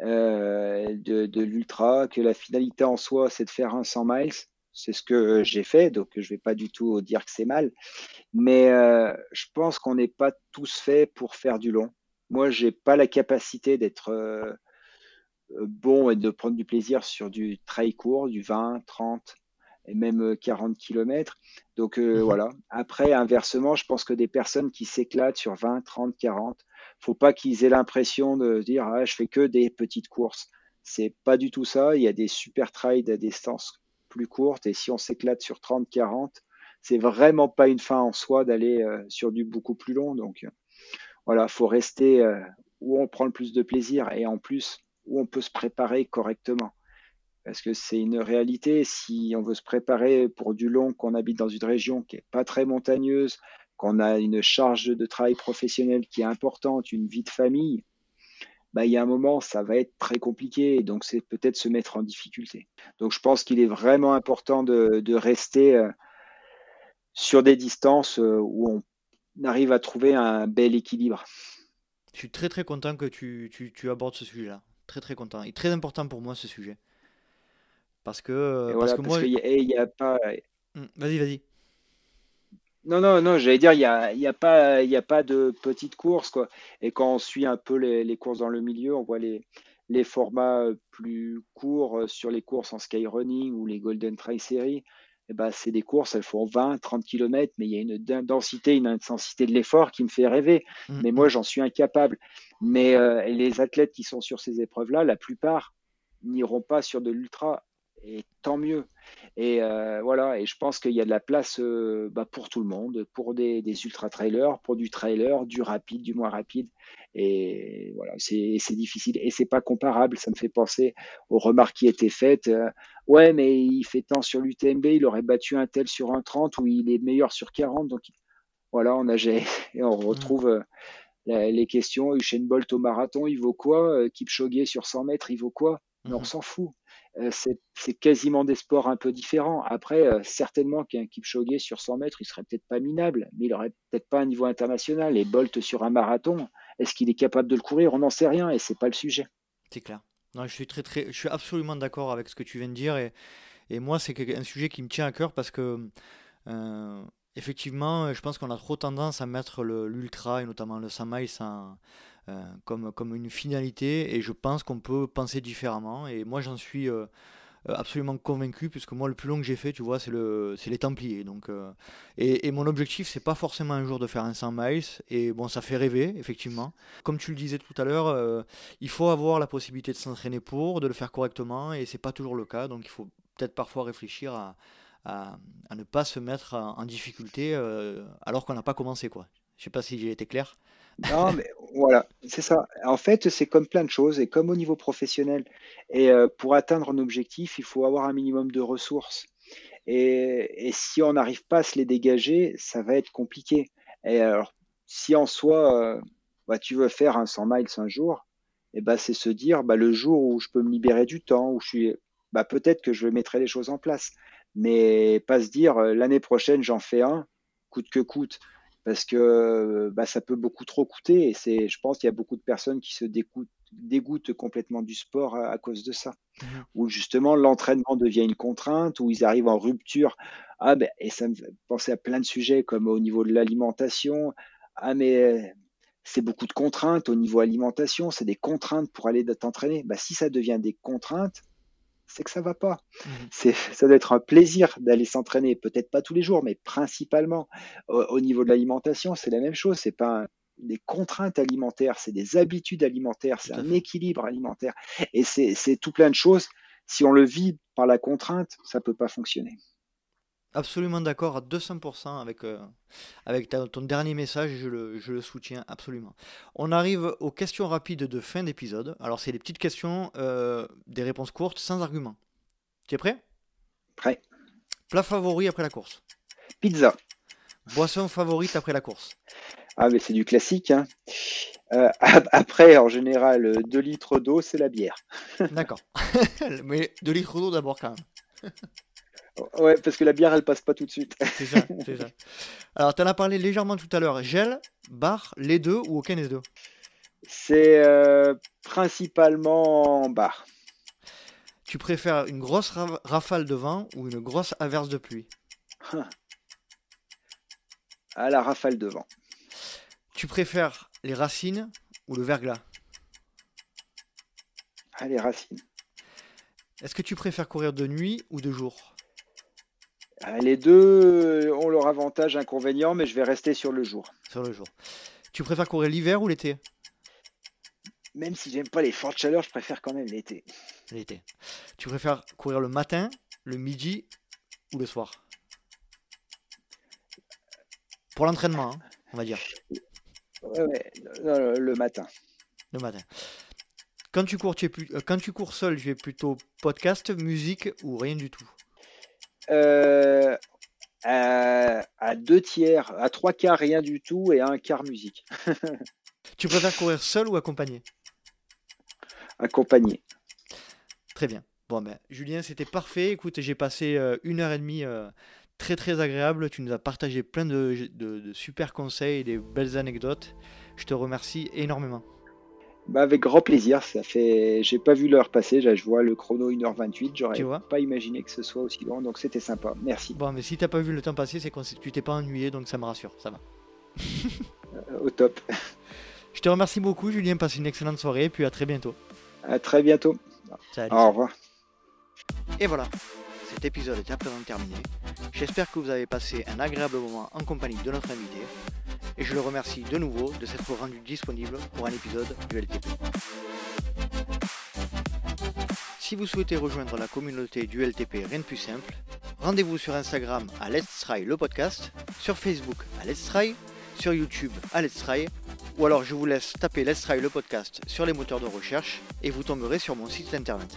de, de l'ultra, que la finalité en soi, c'est de faire un 100 miles c'est ce que j'ai fait, donc je vais pas du tout dire que c'est mal. Mais euh, je pense qu'on n'est pas tous faits pour faire du long. Moi, j'ai pas la capacité d'être euh, bon et de prendre du plaisir sur du trail court, du 20, 30 et même 40 km. Donc euh, mhm. voilà. Après, inversement, je pense que des personnes qui s'éclatent sur 20, 30, 40, faut pas qu'ils aient l'impression de dire ah, je fais que des petites courses. C'est pas du tout ça. Il y a des super trails à distance plus courte. Et si on s'éclate sur 30, 40, c'est vraiment pas une fin en soi d'aller euh, sur du beaucoup plus long. Donc voilà, faut rester euh, où on prend le plus de plaisir et en plus où on peut se préparer correctement. Parce que c'est une réalité, si on veut se préparer pour du long, qu'on habite dans une région qui est pas très montagneuse, qu'on a une charge de travail professionnel qui est importante, une vie de famille, bah, il y a un moment, ça va être très compliqué. donc, c'est peut-être se mettre en difficulté. Donc, je pense qu'il est vraiment important de, rester euh, sur des distances euh, où on arrive à trouver un bel équilibre. Je suis très très content que tu, abordes ce sujet-là. Très très content. Et très important pour moi ce sujet. Parce que, parce que moi. Il n'y a, pas. Mmh, vas-y, vas-y. Non, non, non, j'allais dire, il n'y a, y a, pas, y a pas de petites courses. Quoi. Et quand on suit un peu les, courses dans le milieu, on voit les, les formats euh, plus courts euh, sur les courses en skyrunning ou les Golden Trail Series. Eh ben, c'est des courses, elles font 20, 30 km, mais il y a une densité, une intensité de l'effort qui me fait rêver. Mmh, mais moi, mmh. j'en suis incapable. Mais euh, les athlètes qui sont sur ces épreuves-là, la plupart n'iront pas sur de l'ultra et tant mieux. Et euh, voilà, et je pense qu'il y a de la place euh, bah, pour tout le monde, pour des, ultra trailers, pour du trailer, du rapide, du moins rapide. Et voilà, c'est difficile et c'est pas comparable. Ça me fait penser aux remarques qui étaient faites. Euh, ouais, mais il fait tant sur l'UTMB, il aurait battu un tel sur un 30 ou il est meilleur sur 40. Donc voilà, on a et on retrouve. les questions, Usain Bolt au marathon, il vaut quoi? Kipchoge sur 100 mètres, il vaut quoi? Mais on mmh s'en fout. Euh, c'est quasiment des sports un peu différents. Après, euh, certainement qu'un Kipchoge sur 100 mètres, il serait peut-être pas minable, mais il aurait peut-être pas un niveau international. Et Bolt sur un marathon, est-ce qu'il est capable de le courir? On n'en sait rien et c'est pas le sujet. C'est clair. Non, je suis très, très, je suis absolument d'accord avec ce que tu viens de dire et, et moi, c'est un sujet qui me tient à cœur parce que effectivement, je pense qu'on a trop tendance à mettre l'ultra et notamment le 100 miles comme, comme une finalité et je pense qu'on peut penser différemment et moi j'en suis euh, absolument convaincu, puisque moi, le plus long que j'ai fait, tu vois, c'est le, les Templiers. Donc, euh, et, mon objectif, c'est pas forcément un jour de faire un 100 miles. Et bon, ça fait rêver, effectivement. Comme tu le disais tout à l'heure, euh, il faut avoir la possibilité de s'entraîner pour, de le faire correctement, et c'est pas toujours le cas. Donc, il faut peut-être parfois réfléchir à, à, ne pas se mettre en, difficulté alors qu'on n'a pas commencé, quoi. Je sais pas si j'ai été clair. Non, mais voilà, c'est ça. En fait, c'est comme plein de choses, et comme au niveau professionnel. Et euh, pour atteindre un objectif, il faut avoir un minimum de ressources. Et, si on n'arrive pas à se les dégager, ça va être compliqué. Et alors, si en soi, euh, bah, tu veux faire un 100 miles un jour, et bah, c'est se dire, bah, le jour où je peux me libérer du temps, où je suis, bah, peut-être que je mettrai les choses en place. Mais pas se dire, euh, l'année prochaine, j'en fais un, coûte que coûte parce que bah, ça peut beaucoup trop coûter. Et c'est, je pense qu'il y a beaucoup de personnes qui se dégoûtent, complètement du sport à, cause de ça. Mmh Où justement l'entraînement devient une contrainte, où ils arrivent en rupture. Ah, ben, et ça me fait penser à plein de sujets comme au niveau de l'alimentation. Ah, mais c'est beaucoup de contraintes au niveau alimentation, c'est des contraintes pour aller t'entraîner. Bah, si ça devient des contraintes, c'est que ça va pas. Mmh. C'est, ça doit être un plaisir d'aller s'entraîner, peut-être pas tous les jours, mais principalement au, niveau de l'alimentation, c'est la même chose. C'est pas des contraintes alimentaires, c'est des habitudes alimentaires, c'est un équilibre alimentaire, et c'est, c'est tout plein de choses. Si on le vit par la contrainte, ça peut pas fonctionner. Absolument d'accord à 200% avec, euh, avec ton dernier message, je le, je le, soutiens absolument. On arrive aux questions rapides de fin d'épisode. Alors, c'est des petites questions, euh, des réponses courtes, sans argument. Tu es prêt? Prêt. Plat favori après la course Pizza. Boisson favorite après la course Ah, mais c'est du classique. Hein. Euh, après, en général, 2 litres d'eau, c'est la bière. D'accord. mais 2 litres d'eau d'abord quand même. Ouais, parce que la bière, elle passe pas tout de suite. C'est ça, c'est ça. Alors, tu en as parlé légèrement tout à l'heure. Gel, bar, les deux ou aucun des deux? C'est euh, principalement bar. Tu préfères une grosse rafale de vent ou une grosse averse de pluie? À la rafale de vent. Tu préfères les racines ou le verglas? Ah, les racines. Est-ce que tu préfères courir de nuit ou de jour? Les deux ont leur avantage inconvénient, mais je vais rester sur le jour. Sur le jour. Tu préfères courir l'hiver ou l'été? Même si j'aime pas les fortes chaleurs, je préfère quand même l'été. L'été. Tu préfères courir le matin, le midi ou le soir? Pour l'entraînement, hein, on va dire. Ouais, le matin. Le matin. Quand tu cours, tu es plus... Euh, quand tu cours seul, tu es plutôt podcast, musique ou rien du tout? Euh, à, deux tiers, à trois quarts rien du tout et à un quart musique. tu préfères courir seul ou accompagné? Accompagné. Très bien. Bon ben Julien, c'était parfait. Écoute, j'ai passé euh, une heure et demie euh, très très agréable. Tu nous as partagé plein de, de super conseils et des belles anecdotes. Je te remercie énormément. Bah avec grand plaisir, ça fait. J'ai pas vu l'heure passer, je vois le chrono 1h28, j'aurais pas imaginé que ce soit aussi long, donc c'était sympa. Merci. Bon, mais si t'as pas vu le temps passer, c'est que tu t'es pas ennuyé, donc ça me rassure, ça va. Euh, au top. Je te remercie beaucoup, Julien. Passe une excellente soirée, et puis à très bientôt. À très bientôt. Au revoir. Et voilà, cet épisode est à présent terminé. J'espère que vous avez passé un agréable moment en compagnie de notre invité et je le remercie de nouveau de s'être rendu disponible pour un épisode du LTP. Si vous souhaitez rejoindre la communauté du LTP rien de plus simple, rendez-vous sur Instagram à Let's Try le podcast, sur Facebook à Let's Try, sur YouTube à Let's Try, ou alors je vous laisse taper Let's Try le podcast sur les moteurs de recherche et vous tomberez sur mon site internet.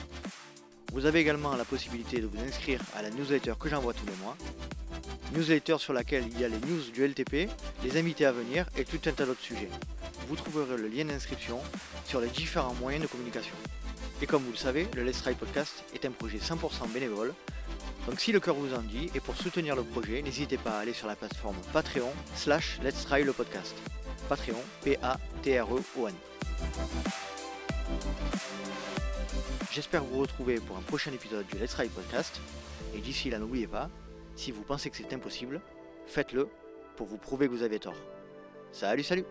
Vous avez également la possibilité de vous inscrire à la newsletter que j'envoie tous les mois newsletter sur laquelle il y a les news du LTP, les invités à venir et tout un tas d'autres sujets. Vous trouverez le lien d'inscription sur les différents moyens de communication. Et comme vous le savez, le Let's Try Podcast est un projet 100% bénévole. Donc si le cœur vous en dit, et pour soutenir le projet, n'hésitez pas à aller sur la plateforme Patreon slash Let's Try le podcast. Patreon, P-A-T-R-E-O-N. J'espère vous retrouver pour un prochain épisode du Let's Try Podcast. Et d'ici là, n'oubliez pas, Si vous pensez que c'est impossible, faites-le pour vous prouver que vous avez tort. Salut, salut